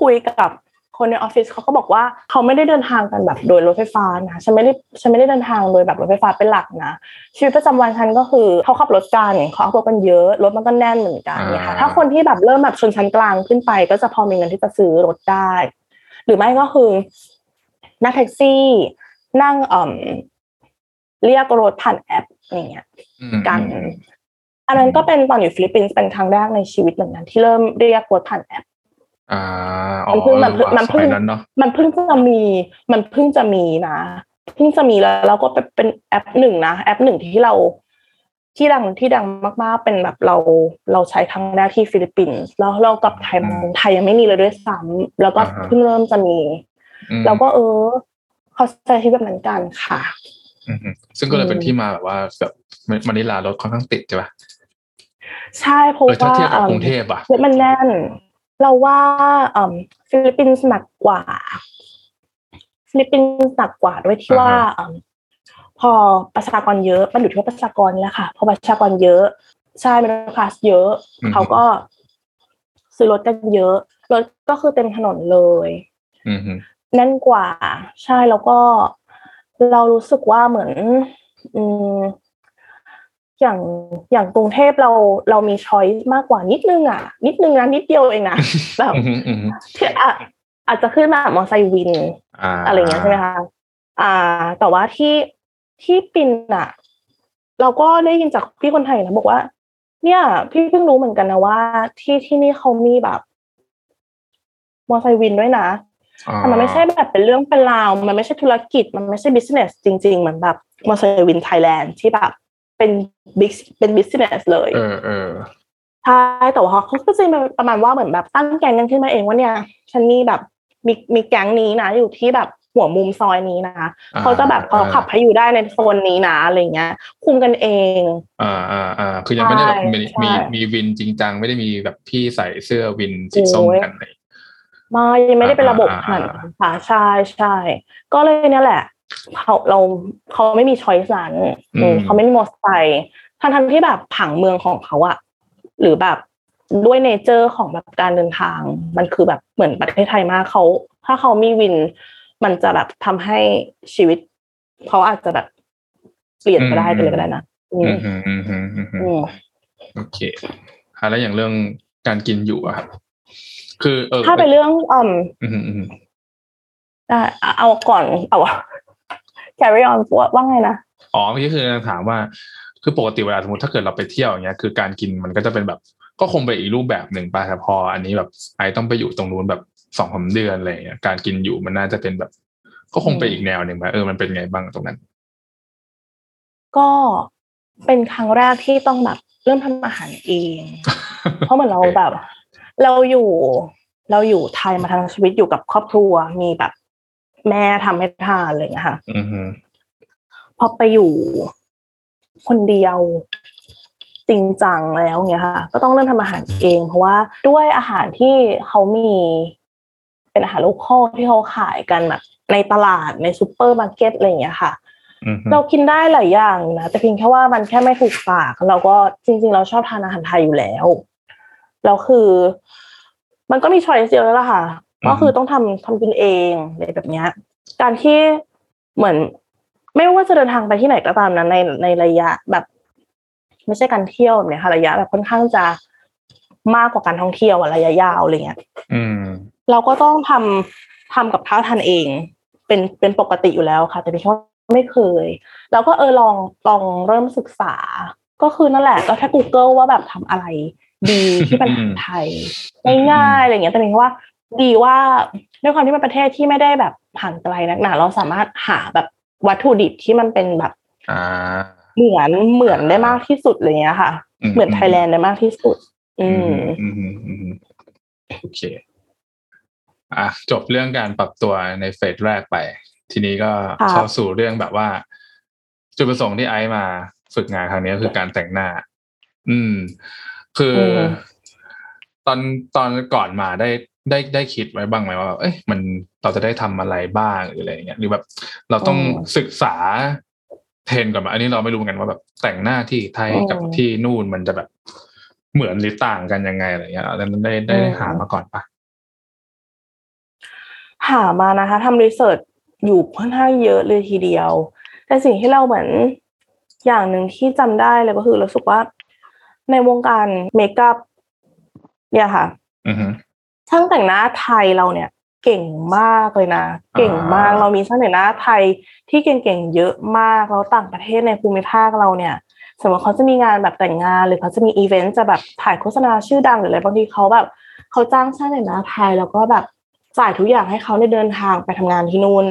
คุยกับ คนในออฟฟิศเขาก็บอกว่าเขาไม่ได้เดินทางกันแบบโดยรถไฟฟ้านะฉันไม่ได้ฉันไม่ได้เดินทางโดยแบบรถไฟฟ้าเป็นหลักนะชีวิตประจำวันฉันก็คือเขาขับรถกันเขาขับรถกันเยอะรถมันก็แน่นเหมือนกันเนี่ยค่ะถ้าคนที่แบบเริ่มแบบชนชั้นกลางขึ้นไป ก็จะพอมีเงินที่จะซื้อรถได้ หรือไม่ก็คือนั่งแท็กซี่นั่งเอ่อเรียกรถผ่านแอปอย่างเงี้ยอืมกันอืมอันนั้นก็เป็นตอนอยู่ฟิลิปปินส์เป็นครั้งแรกในชีวิตเหมือนกันที่เริ่มเรียกรถผ่านแอป อ่าอ๋อมันเพิ่งมันเพิ่งเออว่ะมันเพิ่งสยนั้นเนาะมันเพิ่งจะมี มันเพิ่งจะมีนะเพิ่งจะมีแล้วเราก็เป็นเป็นแอปหนึ่งนะแอปหนึ่งที่เรา ที่ดังที่ดังมากๆเป็นแบบเราเราใช้ครั้งแรกที่ฟิลิปปินส์แล้วเรากลับไทยมาไทยยังไม่มีเลยด้วยซ้ำแล้วก็เพิ่งเริ่มจะมีอืมแล้วก็เออเขาใช้ชีวิตแบบนั้นกันค่ะอืมอืมซึ่งก็เลยเป็นอืมที่มาแบบว่าแบบมานิลารถค่อนข้างติดใช่ป่ะใช่เพราะเออถ้าว่าเทียบกับเอิ่มกรุงเทพอะรถมันแน่น เราว่าเอ่อฟิลิปปินส์หนักกว่า ฟิลิปปินส์หนักกว่าด้วยที่ว่าอ่าฮะเอิ่มพอประชากรเยอะมันอยู่ที่ว่าประชากรนี่แหละค่ะพอประชากรเยอะใช่มีคลาสเยอะ เขาก็ซื้อรถกันเยอะรถก็คือเต็มถนนเลยอืมฮึแน่นกว่า ใช่แล้วก็ เรารู้สึกว่าเหมือน อืม อย่างอย่างกรุงเทพเราเรามีช้อยส์มากกว่านิดนึงอะ นิดนึงนะนิดเดียวเองนะแบบอืมฮึอืมฮึที่อาอาจจะขึ้นมาแบบมอไซค์วินอ่าอะไรอย่างเงี้ยใช่ไหมคะอ่า แต่ว่าที่ที่ปินอะ เราก็ได้ยินจากพี่คนไทยนะบอกว่า เนี่ย พี่เพิ่งรู้เหมือนกันนะว่า ที่ที่นี่เขามีแบบ มอไซค์วินด้วยนะอ่าแต่มันไม่ใช่แบบเป็นเรื่องเป็นราว มันไม่ใช่ธุรกิจ มันไม่ใช่ business จริง ๆ เหมือนแบบมอไซค์วินไทยแลนด์ที่แบบ เป็น big เป็น business เลยเออเออใช่แต่ว่าเขาก็จะมีประมาณว่าเหมือนแบบตั้งแก๊งกันขึ้นมาเองว่าเนี่ย ฉันมีแบบมีมีแก๊งนี้นะอยู่ที่แบบหัวมุมซอยนี้นะอ่าเขาจะแบบเขาขับให้อยู่ได้ในโซนนี้นะอะไรเงี้ย คุมกันเอง อ่าอ่าอ่าคือยังไม่ได้แบบมีใช่มีมีวินจริงจังไม่ได้มีแบบพี่ใส่เสื้อวินสีส้มโอ้ยกันเลยไม่ยังไม่ได้เป็นระบบอ่าขนาดนั้นค่ะใช่ใช่ก็เลยเนี่ยแหละ เขาเราเขาไม่มีช้อยส์นั้นอืมเขาไม่มีมอเตอร์ไซค์ทั้งทั้งที่แบบผังเมืองของเขาอะหรือแบบด้วยเนเจอร์ของแบบการเดินทาง มันคือแบบเหมือนประเทศไทยมากเขา ถ้าเขามีวิน มันจะแบบทำให้ชีวิตเขาอาจจะแบบเปลี่ยนก็ได้ไปเลยก็ได้นะอือืมมฮึอืมฮึอืมฮึอืมโอเคอะแล้วอย่างเรื่องการกินอยู่อะครับคือเออถ้าเป็นเรื่องอืมอืมฮึอืมฮึได้เอาเอาก่อนเอา carry on ว่าว่าไงนะอ๋อเมื่อกี้คือถามว่า คือปกติเวลาสมมติถ้าเกิดเราไปเที่ยวอย่างเงี้ยคือการกินมันก็จะเป็นแบบ ก็คงไปอีกรูปแบบหนึ่งป่ะแต่พออันนี้แบบไอต้องไปอยู่ตรงนู้นแบบสองสามเดือนอะไรอย่างเงี้ยการกินอยู่มันน่าจะเป็นแบบ ก็คงไปอีกแนวหนึ่งป่ะเออมันเป็นไงบ้างตรงนั้น ก็เป็นครั้งแรกที่ต้องแบบเริ่มทำอาหารเอง เพราะเหมือนเราแบบ เราอยู่ เราอยู่ไทยมาทั้งชีวิตอยู่กับครอบครัวมีแบบ แม่ทำให้ทานอะไรอย่างเลยค่ะอือฮึพอไปอยู่คนเดียวจริงจังแล้วเนี่ยค่ะ ก็ต้องเริ่มทำอาหารเอง เพราะว่าด้วยอาหารที่เขามีเป็นอาหาร local ที่เขาขายกันแบบในตลาดในซูเปอร์มาร์เก็ตอะไรอย่างเงี้ยค่ะอือฮึเรากินได้หลายอย่างนะแต่เพียงแค่ว่ามันแค่ไม่ถูกปาก เราก็จริง ๆ เราชอบทานอาหารไทยอยู่แล้วแล้วคือ มันก็มีช้อยส์เดียวแล้วล่ะค่ะ ก็คือต้องทำทำกินเองอะไรแบบเนี้ย การที่เหมือน ไม่ว่าจะเดินทางไปที่ไหนก็ตามนะในในระยะแบบ ไม่ใช่การเที่ยวแบบเนี้ยค่ะระยะแบบค่อนข้างจะมากกว่าการท่องเที่ยวอะระยะยาวอะไรเงี้ยอืมเราก็ต้องทำทำกับข้าวทานเอง เป็นเป็นปกติอยู่แล้วค่ะ แต่ดิฉันว่าไม่เคย แล้วก็เออลองลองเริ่มศึกษา ก็คือนั่นแหละก็แค่ Google ว่าแบบทำอะไรดีที่เป็นอาหารไทยง่ายๆอะไรอย่างเงี้ยแต่ดิฉันว่า ดีว่าด้วยความที่เป็นประเทศที่ไม่ได้แบบห่างไกลนักหนาเราสามารถหาแบบวัตถุดิบที่มันเป็นแบบอ่าเหมือนเหมือนได้มากที่สุดอะไรเงี้ยค่ะอืมเหมือนไทยแลนด์ได้มากที่สุดอืมอืมอืมอืมโอเค อะจบเรื่องการปรับตัวในเฟสแรกไป ทีนี้ก็ค่ะเข้าสู่เรื่องแบบว่า จุดประสงค์ที่ไอซ์มาฝึกงานครั้งนี้ก็คือการแต่งหน้า อืม คืออมตอนตอนก่อนมาได้ ได้ได้คิดไว้บ้างไหมว่าแบบเอ้ยมันเราจะได้ทำอะไรบ้างหรืออะไรอย่างเงี้ยหรือแบบ เราต้องศึกษาเทรนด์ก่อนไหมอันนี้เราไม่รู้เหมือนกันว่าแบบแต่งหน้าที่ไทยกับที่นู่นมันจะแบบเหมือนหรือต่างกันยังไงอะไรเงี้ยแล้วได้ได้หามาก่อนปะหามานะคะทำรีเสิร์ชอยู่ค่อนข้างเยอะเลยทีเดียว แต่สิ่งที่เราเหมือนอย่างหนึ่งที่จำได้เลยก็คือรู้สึกว่าในวงการเมคอัพเนี่ยค่ะอือฮึ ช่างแต่งหน้าไทยเราเนี่ยเก่งมากเลยนะ เก่งมากอ่าเรามีช่างแต่งหน้าไทยที่เก่งๆเยอะมากแล้วต่างประเทศในภูมิภาคเราเนี่ย สมมติเขาจะมีงานแบบแต่งงานหรือเขาจะมีอีเวนต์จะแบบถ่ายโฆษณาชื่อดังหรืออะไรบางทีเขาแบบเขาจ้างช่างแต่งหน้าไทยแล้วก็แบบจ่ายทุกอย่างให้เขาในเดินทางไปทำงานที่นู่น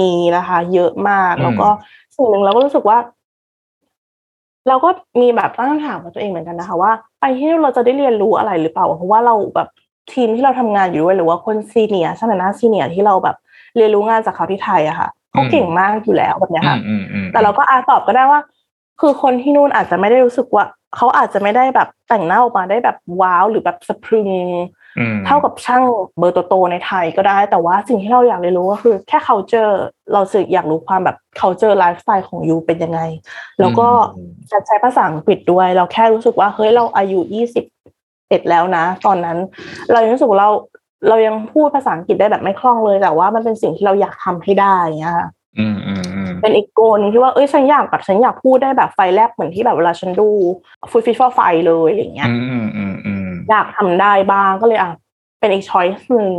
มีนะคะ เยอะมากอืมแล้วก็สิ่งหนึ่งเราก็รู้สึกว่า เราก็มีแบบตั้งคำถามกับตัวเองเหมือนกันนะคะ ว่าไปที่นู่นเราจะได้เรียนรู้อะไรหรือเปล่า เพราะว่าเราแบบ ทีมที่เราทำงานอยู่ด้วยหรือว่าคนซีเนียร์ช่างแต่งหน้าซีเนียร์ที่เราแบบเรียนรู้งานจากเขาที่ไทยอะค่ะเขาเก่งมากอยู่แล้วแบบเนี้ยอืค่ะมอืมอืมแต่เราก็อาตอบก็ได้ว่า คือคนที่นู่นอาจจะไม่ได้รู้สึกว่าเขาอาจจะไม่ได้แบบแต่งหน้าออกมาได้แบบว้าวหรือแบบสะพรึงอืมเท่ากับช่างเบอร์โตๆในไทยก็ได้ แต่ว่าสิ่งที่เราอยากเรียนรู้ก็คือ แค่ culture เราสึกอยากรู้ความแบบ culture lifestyle ของยูเป็นยังไง แล้วก็การใช้ภาษาอังกฤษด้วย เราแค่รู้สึกว่าเฮ้ยเราอายุยี่สิบ เอ็ดแล้วนะ ตอนนั้น เรายังรู้สึกว่าเราเรายังพูดภาษาอังกฤษได้แบบไม่คล่องเลยแต่ว่ามันเป็นสิ่งที่เราอยากทำให้ได้เงี้ยค่ะอืมอืมอืมเป็นอีกโกนงที่ว่าเอ้ยฉันอยากแบบฉันอยากพูดได้แบบไฟแลบเหมือนที่แบบเวลาฉันดูฟูดฟิชฟอร์ไฟเลยอย่างเงี้ยอืมอืมอืมอืมอยากทำได้บ้างก็เลยอะเป็นอีกช้อยส์หนึ่ง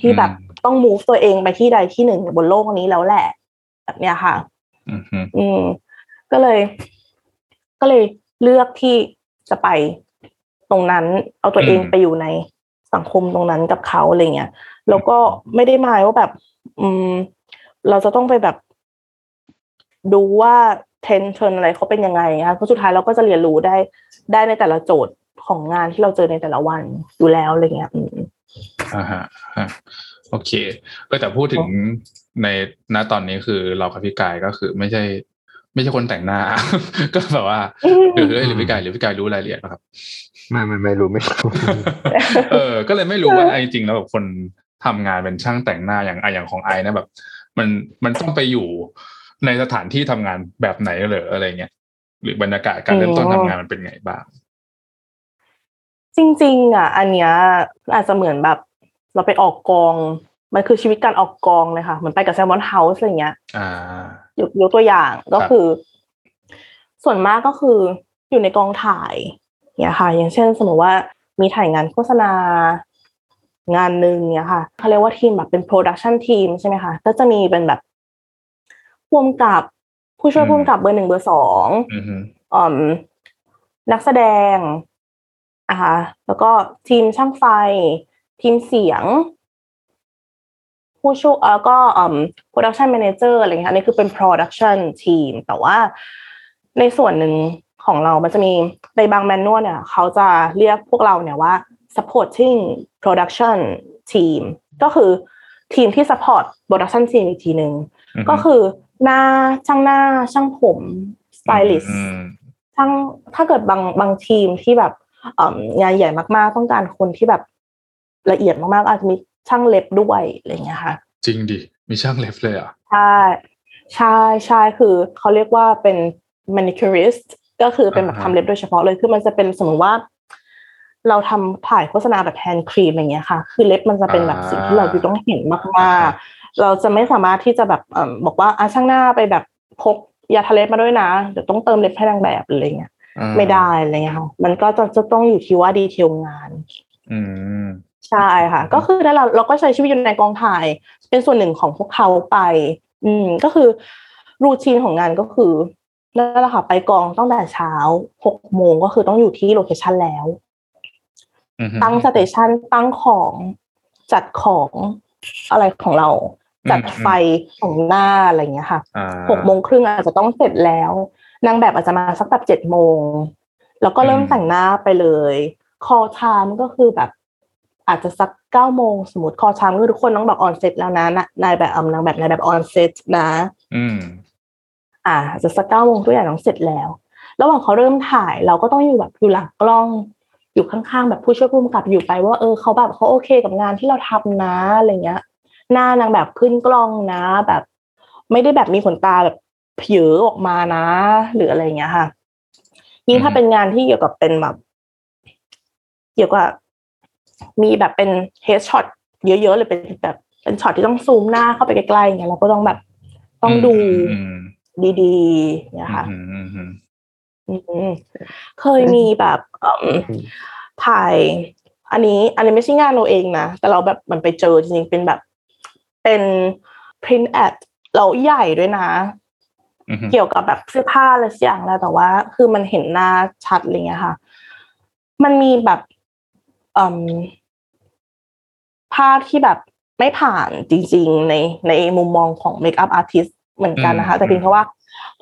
ที่แบบอืมต้อง move ตัวเองไปที่ใดที่หนึ่งบนโลกนี้แล้วแหละ แบบเนี้ยค่ะ อืมอืมอืมก็เลย ก็เลยเลือกที่จะไป ตรงนั้น เอาตัวเองไปอยู่ในสังคมตรงนั้นกับเขาอะไรเงี้ยแล้วก็ไม่ได้หมายว่าแบบ อืม เราจะต้องไปแบบ ดูว่าเทรนด์เทรนด์อะไรเขาเป็นยังไงคะเพราะสุดท้ายเราก็จะเรียนรู้ได้ได้ในแต่ละโจทย์ของงานที่เราเจอในแต่ละวันอยู่แล้วอะไรเงี้ยอืมอ่าฮะฮะโอเคเออแต่พูดถึงในณตอนนี้คือเรากับพี่กายก็คือไม่ใช่ ไม่ใช่คนแต่งหน้า ก็แบบว่าอืมหรือหรือพี่กายหรือพี่กายรู้รายละเอียดไหมครับไม่ไม่ไม่รู้ไม่รู้เออ ก็เลยไม่รู้ว่าไอ้จริงๆแล้วแบบคนทำงานเป็นช่างแต่งหน้าอย่างไออย่างของไอนะแบบ มันมันต้องไปอยู่ในสถานที่ทำงานแบบไหนเหรออะไรเงี้ยหรือบรรยากาศการเริ่มต้นทำงานมันเป็นไงบ้าง จริง ๆ อะ อันเนี้ยอาจจะเหมือนแบบ เราไปออกกอง มันคือชีวิตการออกกองเลยค่ะเหมือนไปกับแซมมอนเฮาส์อะไรเงี้ย อ่า ยกยกตัวอย่างก็ครับคือ ส่วนมากก็คืออยู่ในกองถ่ายเนี่ยค่ะ อย่างเช่นสมมติว่ามีถ่ายงานโฆษณางานหนึ่งเนี่ยค่ะเขาเรียกว่าทีมแบบเป็น production team ใช่ไหมคะก็จะมีเป็นแบบพ่วงกับผู้ช่วยอืมพ่วงกับเบอร์หนึ่งเบอร์สองอืมฮึอืมนักแสดงนะคะแล้วก็ทีมช่างไฟ ทีมเสียง ผู้ช่วยแล้วก็อืม production manager อะไรเงี้ยอันนี้คือเป็น production team แต่ว่าในส่วนหนึ่งของเรามันจะมีในบางแมนนวลเนี่ยเขาจะเรียกพวกเราเนี่ยว่า supporting production team ก็คือทีมที่ support production team อีกทีหนึ่งอือฮึก็คือหน้าช่างหน้าช่างผม stylist อืมช่างถ้าเกิดบางบางทีมที่แบบเอิ่มงานใหญ่มากๆ ต้องการคนที่แบบละเอียดมากๆอาจจะมี ช่างเล็บด้วยอะไรอย่างเงี้ยค่ะ จริงดิมีช่างเล็บเลยเหรอะใช่ใช่ใช่คือเขาเรียกว่าเป็น manicurist ก็คือเป็นแบบอ่าฮะทำเล็บโดยเฉพาะเลยคือมันจะเป็นสมมติว่า เราทำถ่ายโฆษณาแบบ hand cream อะไรเงี้ยค่ะ คือเล็บมันจะเป็นแบบสิ่งที่เราอยู่ต้องเห็นมากๆ เราจะไม่สามารถที่จะแบบเอ่อบอกว่าอะช่างหน้าไปแบบพกยาทาเล็บมาด้วยนะเดี๋ยวต้องเติมเล็บให้นางแบบอะไรเงี้ยอ่าไม่ได้อะไรเงี้ยค่ะมันก็จะจะต้องอยู่ที่ว่า detail งาน อืม ใช่ค่ะ ก็คือถ้าเราเราก็ใช้ชีวิตอยู่ในกองถ่าย เป็นส่วนหนึ่งของพวกเขาไป อืมก็คือ routine ของงานก็คือนั่นแหละค่ะ ไปกองตั้งแต่เช้าหกโมงก็คือต้องอยู่ที่ location แล้วอือฮึตั้ง station ตั้งของจัดของอะไรของเรา จัดอืมไฟของหน้าอะไรอย่างเงี้ยค่ะอ่าหกโมงครึ่งอาจจะต้องเสร็จแล้วนางแบบอาจจะมาสักแบบเจ็ดโมง แล้วก็เริ่มอืมแต่งหน้าไปเลย call time ก็คือแบบ อาจจะสักเก้าโมงสมมติ call time คือทุกคนต้องแบบ on set แล้วนะนะนายแบบเอ่อนางแบบนายแบบ on set นะ อืม อ่าอาจจะสักเก้าโมงทุกอย่างต้องเสร็จแล้ว ระหว่างเขาเริ่มถ่ายเราก็ต้องอยู่แบบอยู่หลังกล้อง อยู่ข้างๆแบบผู้ช่วยผู้กำกับอยู่ไปว่าเออเขาแบบเขาโอเคกับงานที่เราทำนะอะไรเงี้ย หน้านางแบบขึ้นกล้องนะ แบบ ไม่ได้แบบมีขนตาแบบเผิวออกมานะ หรืออะไรเงี้ยค่ะยิ่งถ้าอืมเป็นงานที่เกี่ยวกับเป็นแบบ เกี่ยวกับ มีแบบเป็น headshot เยอะๆเลยเป็นแบบเป็นช็อตที่ต้องซูมหน้าเข้าไปใกล้ๆอย่างเงี้ยเราก็ต้องแบบต้องดูอืมดีๆเนี่ยค่ะอืมอืมอืมอืมเคยมีแบบเอิ่มถ่าย อันนี้อันนี้ไม่ใช่งานเราเองนะ แต่เราแบบมันไปเจอจริงๆเป็นแบบเป็น print ad เราใหญ่ด้วยนะอืมเกี่ยวกับแบบเสื้อผ้าอะไรสักอย่างแล้วแต่ว่า คือมันเห็นหน้าชัดอะไรเงี้ยค่ะ มันมีแบบอืม ภาพที่แบบไม่ผ่านจริง ๆ ในในมุมมองของ makeup artist เหมือนกันนะคะ แต่เพียงแค่ว่า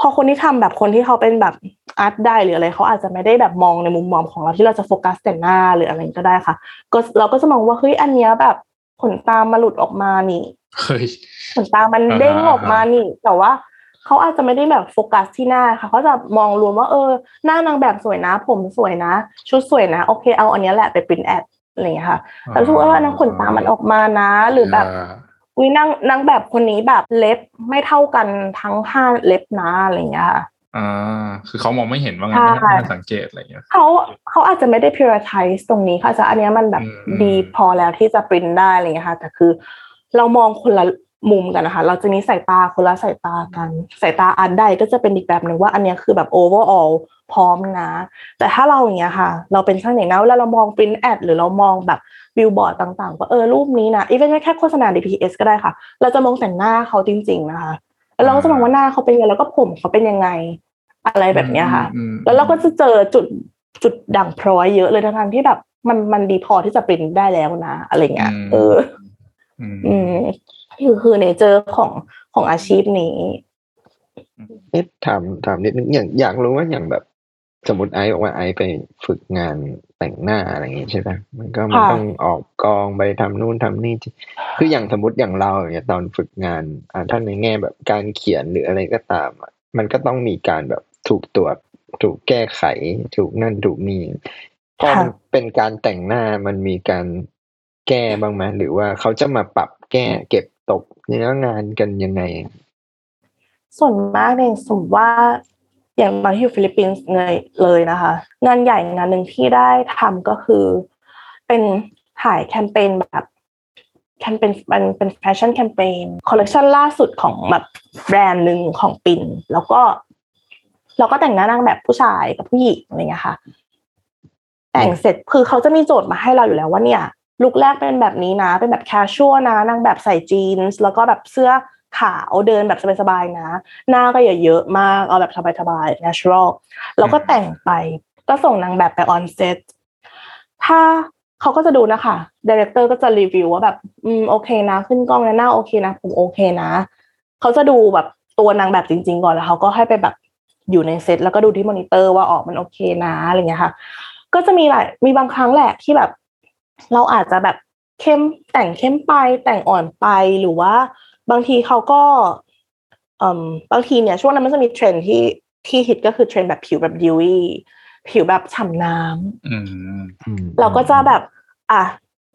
พอคนที่ทำแบบคนที่เขาเป็นแบบ art di หรืออะไรเขาอาจจะไม่ได้แบบมองในมุมมองของเราที่เราจะโฟกัสแต่หน้าหรืออะไรก็ได้ค่ะ ก็เราก็จะมองว่าเฮ้ยอันเนี้ยแบบขนตามาหลุดออกมานี่เฮ้ยขนตามันอ่าฮะเด้งออกมานี่ แต่ว่า เขาอาจจะไม่ได้แบบโฟกัสที่หน้าค่ะเขาจะมองรวมว่าเออ หน้านางแบบสวยนะ ผมสวยนะ ชุดสวยนะโอเคเอาอันเนี้ยแหละไป print ad อะไรอย่างเงี้ยค่ะแล้วรู้สึกว่านางขนตามันออกมานะ หรือแบบอ่าอุ้ยนางนางแบบคนนี้แบบเล็บไม่เท่ากันทั้งห้าเล็บนะอะไรอย่างเงี้ยค่ะอ่าคือเขามองไม่เห็นว่างั้นใช่ไม่ทันสังเกตอะไรอย่างเงี้ยเขาเขาอาจจะไม่ได้ prioritize ตรงนี้ค่ะจะอันเนี้ยมันแบบอืมดีพอแล้วที่จะปริ้นได้อะไรอย่างเงี้ยค่ะแต่คือเรามองคนละ มุมกันนะคะ เราจะมีสายตาคนละสายตากัน สายตา art di ก็จะเป็นอีกแบบหนึ่งว่าอันเนี้ยคือแบบ overall พร้อมนะ แต่ถ้าเราอย่างเงี้ยค่ะ เราเป็นช่างแต่งหน้าเวลาเรามอง print ad หรือเรามองแบบบิลบอร์ดต่างๆ ว่าเออรูปนี้นะอีเวนต์แค่โฆษณา DPS ก็ได้ค่ะ เราจะมองแต่หน้าเขาจริง ๆ นะคะ แล้วเราก็จะมองว่าหน้าเขาเป็นยังไงแล้วก็ผมเขาเป็นยังไง อะไรแบบเนี้ยค่ะอืมแล้วเราก็จะเจอจุดจุดด่างพร้อยเยอะเลยทั้งๆที่แบบมันมันดีพอที่จะปริ้นได้แล้วนะ อะไรเงี้ยอืมเออ อืมอืม คือคือเนเจอร์ของของอาชีพนี้เอ๊ะถามถามนิดนึงอย่างอยากรู้ว่าอย่างแบบ สมมติไอซ์บอกว่าไอซ์ไปฝึกงานแต่งหน้าอะไรอย่างงี้ใช่ไหมมันก็มันค่ะต้องออกกองไปทำนู่นทำนี่ที่ คืออย่างสมมติอย่างเราอย่างเงี้ยตอนฝึกงานอ่าถ้าในแง่แบบการเขียนหรืออะไรก็ตามอะมันก็ต้องมีการแบบถูกตรวจถูกแก้ไข ถูกนั่นถูกนี่พอมันเป็นการแต่งหน้ามันมีการแก้บ้างไหมหรือว่าเขาจะมาปรับแก้เก็บ ตกเนื้องานกันยังไง ส่วนมากเนี่ยสมมติว่าอย่างตอนที่อยู่ฟิลิปปินส์เลยเลยนะคะ งานใหญ่งานหนึ่งที่ได้ทำก็คือเป็นถ่ายแคมเปญแบบแคมเปญเป็นเป็นแฟชั่นแคมเปญคอลเลคชันล่าสุดของแบบแบรนด์หนึ่งของปินแล้วก็ เราก็แต่งหน้านางแบบผู้ชายกับผู้หญิงอะไรเงี้ยค่ะ แต่งเสร็จคือเขาจะมีโจทย์มาให้เราอยู่แล้วว่าเนี่ย look แรกเป็นแบบนี้นะ เป็นแบบ casual นะนางแบบใส่จีนส์แล้วก็แบบเสื้อขาวเดินแบบสบายๆนะ หน้าก็อย่าเยอะมากเอาแบบสบายๆ natural แล้วก็แต่งไปก็ส่งนางแบบไป on set ถ้าเขาก็จะดูนะคะ director ก็จะรีวิวว่าแบบ อืมโอเคนะ ขึ้นกล้องนะหน้าโอเคนะ ผมโอเคนะ เขาจะดูแบบตัวนางแบบจริง ๆ ก่อนแล้วเขาก็ให้ไปแบบอยู่ในเซตแล้วก็ดูที่มอนิเตอร์ว่าออกมันโอเคนะอะไรเงี้ยค่ะ ก็จะมีหลายมีบางครั้งแหละที่แบบ เราอาจจะแบบเข้มแต่งเข้มไปแต่งอ่อนไปหรือว่า บางทีเขาก็อืมบางทีเนี่ยช่วงนั้นมันจะมีเทรนด์ที่ที่ฮิตก็คือเทรนด์แบบผิวแบบ dewy ผิวแบบฉ่ำน้ำอืมอืมเราก็จะแบบ อะ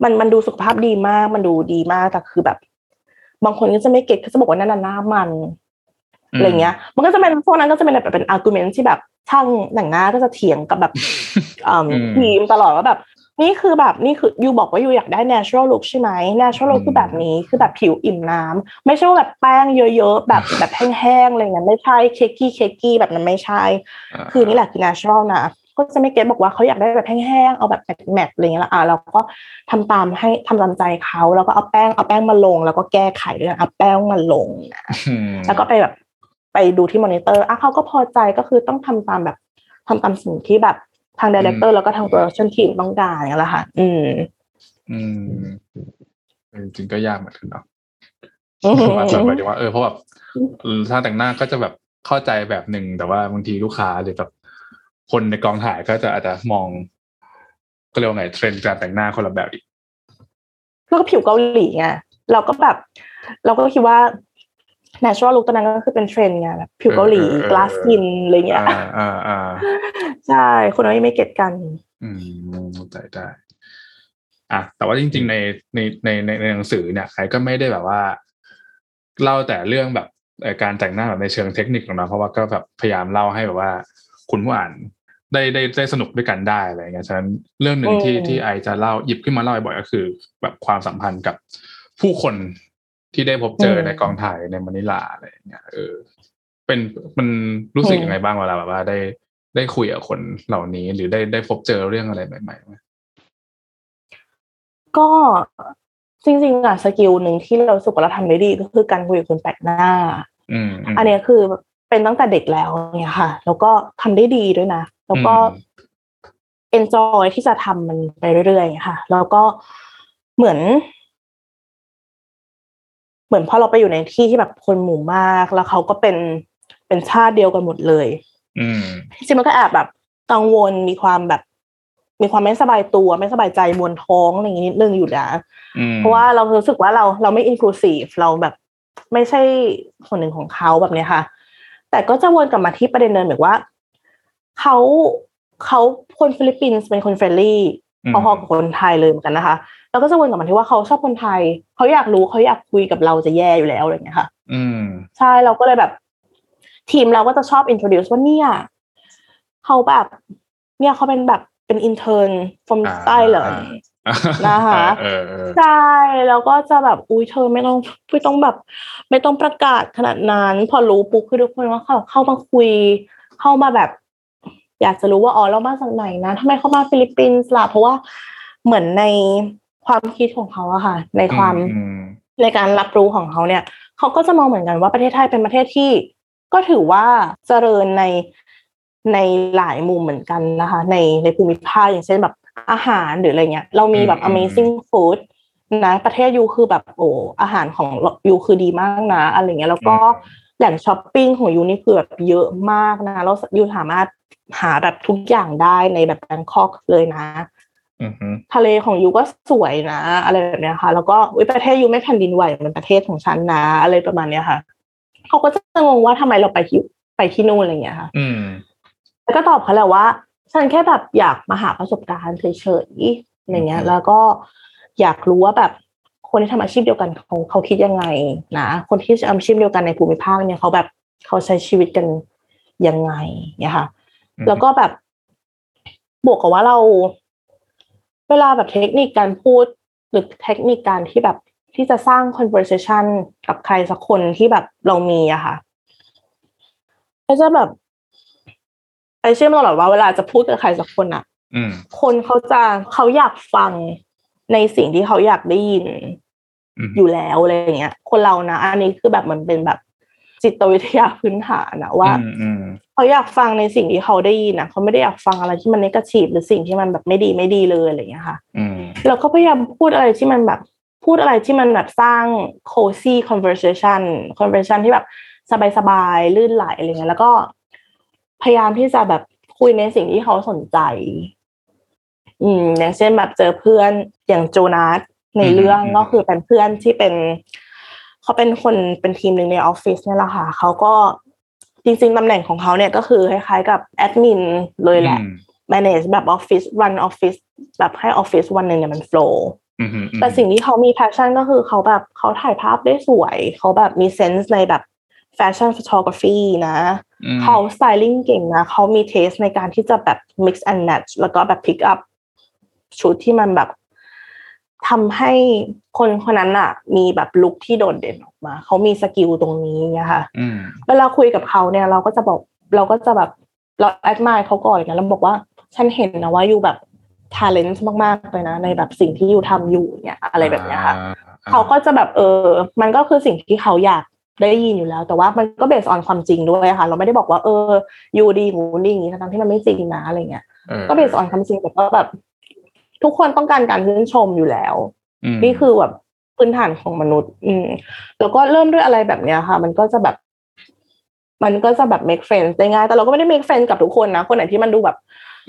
มันมันดูสุขภาพดีมาก มันดูดีมากแต่คือแบบ บางคนก็จะไม่ get เขาจะบอกว่านั่นน่ะหน้ามันอืมอะไรเงี้ย มันก็จะเป็นพวกนั้นก็จะเป็นแบบเป็น argument ที่แบบช่างแต่งหน้าก็จะเถียงกับแบบอืมอืมทีมตลอดว่าแบบ นี่คือแบบนี่คือ you บอกว่า you อยากได้ natural look ใช่ไหม natural look คือแบบนี้คือแบบผิวอิ่มน้ำไม่ใช่ว่าแบบแป้งเยอะๆแบบแบบแห้งๆอะไรเงี้ยไม่ใช่ cakey cakey แบบนั้นไม่ใช่อ่าคือนี่แหละคือ natural นะก็จะไม่ get บอกว่าเขาอยากได้แบบแห้งๆเอาแบบ matte ๆอะไรเงี้ยละอะเราก็ทำตามให้ทำตามใจเขาแล้วก็เอาแป้งเอาแป้งมาลง แล้วก็แก้ไขด้วยนะเอาแป้งมาลงนะอืมแล้วก็ไปแบบไปดูที่มอนิเตอร์อะเขาก็พอใจก็คือต้องทำตามแบบทำตามสิ่งที่แบบ ทาง director แล้วก็ทาง production team ต้องการอย่างเงี้ยแหละค่ะ อืม อืมเออจริงก็ยากเหมือนกันเนาะอืมว่าแบบหมายถึงว่าเออเพราะแบบถ้าแต่งหน้าก็จะแบบเข้าใจแบบหนึ่งแต่ว่าบางทีลูกค้าหรือแบบคนในกองถ่ายก็จะอาจจะมอง ก็เรียกว่าไงเทรนด์การแต่งหน้าคนละแบบอีกแล้วก็ผิวเกาหลีไงเราก็แบบ เราก็คิดว่า natural look ตอนนั้นก็คือเป็นเทรนด์ไงแบบผิวเกาหลีเออเออเออ glass skin อะไรเงี้ยอ่าอ่าอ่าใช่ คนนั้นไม่เก็ตกัน อืมเข้าใจได้อะแต่ว่าจริงๆในในในในในหนังสือเนี่ยใครก็ไม่ได้แบบว่า เล่าแต่เรื่องแบบเอ่อการแต่งหน้าแบบในเชิงเทคนิคหรอกนะเพราะว่าก็แบบพยายามเล่าให้แบบว่า คุณผู้อ่านได้ได้ได้สนุกด้วยกันได้อะไรเงี้ยฉะนั้นเรื่องหนึ่งที่อืมที่ไอจะเล่าหยิบขึ้นมาเล่าบ่อยๆก็คือ แบบความสัมพันธ์กับผู้คน ที่ได้พบเจอในกองถ่ายในมะนิลาอะไรอย่างเงี้ยเออ เป็นมันรู้สึกยังไงบ้างเวลาแบบว่าได้ได้คุยกับคนเหล่านี้ หรือได้ได้พบเจอเรื่องอะไรใหม่ๆไหมก็จริงๆอะสกิลหนึ่งที่เรารู้สึกว่าเราทำได้ดีก็คือการคุยกับคนแปลกหน้าอืมมอันเนี้ยคือเป็นตั้งแต่เด็กแล้วเนี่ยค่ะ แล้วก็ทำได้ดีด้วยนะ แล้วก็อืม enjoy ที่จะทำมันไปเรื่อยๆค่ะ แล้วก็เหมือน เหมือนพอเราไปอยู่ในที่ที่แบบคนหมู่มาก แล้วเขาก็เป็นเป็นชาติเดียวกันหมดเลย อืมจริงๆมันก็แอบแบบกังวลมีความแบบ มีความไม่สบายตัว ไม่สบายใจมวนท้องอะไรอย่างนี้นิดนึงอยู่นะอืมเพราะว่าเรารู้สึกว่าเราเราไม่ inclusive เราแบบไม่ใช่ส่วนหนึ่งของเขาแบบเนี้ยค่ะ แต่ก็จะวนกลับมาที่ประเด็นเดิมแบบว่าเขาเขาคนฟิลิปปินส์เป็นคน friendly อืมพอๆกับคนไทยเลยเหมือนกันนะคะ แล้วก็จะวนกลับมาที่ว่าเขาชอบคนไทย เขาอยากรู้เขาอยากคุยกับเราจะแย่อยู่แล้วอะไรอย่างเงี้ยค่ะ อืมใช่เราก็เลยแบบ ทีมเราก็จะชอบ introduce ว่าเนี่ยเขาแบบ เนี่ยเขาเป็นแบบเป็น intern from อ่า Thailand นะคะเออเออใช่แล้วก็จะแบบอุ้ยเธอไม่ต้องไม่ต้องแบบ ไม่ต้องประกาศขนาดนั้น พอรู้ปุ๊บคือทุกคนว่าเขาเข้ามาคุย เข้ามาแบบ อยากจะรู้ว่าอ๋อเรามาจากไหนนะทำไมเขามาฟิลิปปินส์ล่ะเพราะว่าเหมือนใน ความคิดของเขาอะค่ะ ในความอืมในการรับรู้ของเขาเนี่ย เขาก็จะมองเหมือนกันว่าประเทศไทยเป็นประเทศที่ ก็ถือว่าเจริญในในหลายมุมเหมือนกันนะคะ ในในภูมิภาคอย่างเช่นแบบอาหารหรืออะไรเงี้ย เรามีแบบอืม amazing food นะประเทศยูคือแบบโอ้อาหารของยูคือดีมากนะ อะไรเงี้ยแล้วก็แหล่งช้อปปิ้งของยูนี่คือแบบเยอะมากนะแล้วยูสามารถหาแบบทุกอย่างได้ในแบบแบงคอกเลยนะอืมอืม ทะเลของยูก็สวยนะ อะไรแบบเนี้ยค่ะ แล้วก็อุ๊ยประเทศยูไม่แผ่นดินไหวเหมือนประเทศของฉันนะ อะไรประมาณเนี้ยค่ะเขาก็จะงงว่าทำไมเราไปที่ไปที่นู่นอะไรเงี้ยค่ะ อืมแล้วก็ตอบเขาแหละว่า ฉันแค่แบบอยากมาหาประสบการณ์เฉยๆอะไรเงี้ย แล้วก็อยากรู้ว่าแบบคนที่ทำอาชีพเดียวกันเขาเขาคิดยังไงนะคนที่ทำอาชีพเดียวกันในภูมิภาคเนี่ยเขาแบบเขาใช้ชีวิตกันยังไงเนี่ยค่ะอืมแล้วก็แบบบวกกับว่าเรา เวลาแบบเทคนิคการพูด หรือเทคนิคการที่แบบที่จะสร้าง conversation กับใครสักคนที่แบบเรามีอะค่ะก็จะแบบไอเชื่อมาตลอดว่าเวลาจะพูดกับใครสักคนอะอืมคนเขาจะเขาอยากฟังในสิ่งที่เขาอยากได้ยินอืมอยู่แล้วอะไรอย่างเงี้ย คนเรานะอันนี้คือแบบมันเป็นแบบ จิตวิทยาพื้นฐานนะว่าอืมอืมเขาอยากฟังในสิ่งที่เขาได้ยินนะเขาไม่ได้อยากฟังอะไรที่มันนกาทีฟหรือสิ่งที่มันแบบไม่ดีไม่ดีเลยอะไรอย่างเงี้ยค่ะอืมเราก็พยายามพูดอะไรที่มันแบบพูดอะไรที่มันแบบสร้าง cozy conversation conversation ที่แบบสบายๆลื่นไหลอะไรเงี้ยแล้วก็พยายามที่จะแบบคุยในสิ่งที่เขาสนใจ อืม อย่างเช่นแบบเจอเพื่อนอย่างโจนาสในเรื่องก็คือเป็นเพื่อนที่เป็น เขาเป็นคนเป็นทีมหนึ่งในออฟฟิศเนี่ยแหละค่ะเขาก็จริงๆตำแหน่งของเขาเนี่ยก็คือคล้ายๆกับแอดมินเลยแหละอืม manage แบบออฟฟิศ run ออฟฟิศแบบให้ออฟฟิศวันหนึ่งเนี่ยมัน flow อืมอืมอืมแต่สิ่งที่เขามี passion ก็คือเขาแบบเขาถ่ายภาพได้สวย เขาแบบมี sense ในแบบ fashion photography นะอืมเขา styling เก่งนะ เขามี taste ในการที่จะแบบ mix and match แล้วก็แบบ pick up ชุดที่มันแบบ ทำให้คนคนนั้นอะมีแบบ look ที่โดดเด่นออกมา เขามี skill ตรงนี้นะคะอืมเวลาคุยกับเขาเนี่ย เราก็จะบอกเราก็จะแบบเรา admire เขาก่อนนะแล้วบอกว่าฉันเห็นนะว่าอยู่แบบ talent มากๆเลยนะ ในแบบสิ่งที่ you ทำอยู่เนี่ย อะไรแบบเนี้ยค่ะอ่าเขาก็จะแบบเออ มันก็คือสิ่งที่เขาอยากได้ยินอยู่แล้ว แต่ว่ามันก็ based on ความจริงด้วยค่ะ เราไม่ได้บอกว่าเอออยู่ดีหมูดีอย่างนี้ทั้งๆที่มันไม่จริงนะอะไรเงี้ยออก็เบสออนความจริงแต่ก็แบบ ทุกคนต้องการการชื่นชมอยู่แล้วมนี่คือแบบพื้นฐานของมนุษย์ อืม แล้วก็เริ่มด้วยอะไรแบบเนี้ยค่ะ มันก็จะแบบ มันก็จะแบบ make friends ได้ง่ายแต่เราก็ไม่ได้ make friends กับทุกคนนะคนไหนที่มันดูแบบ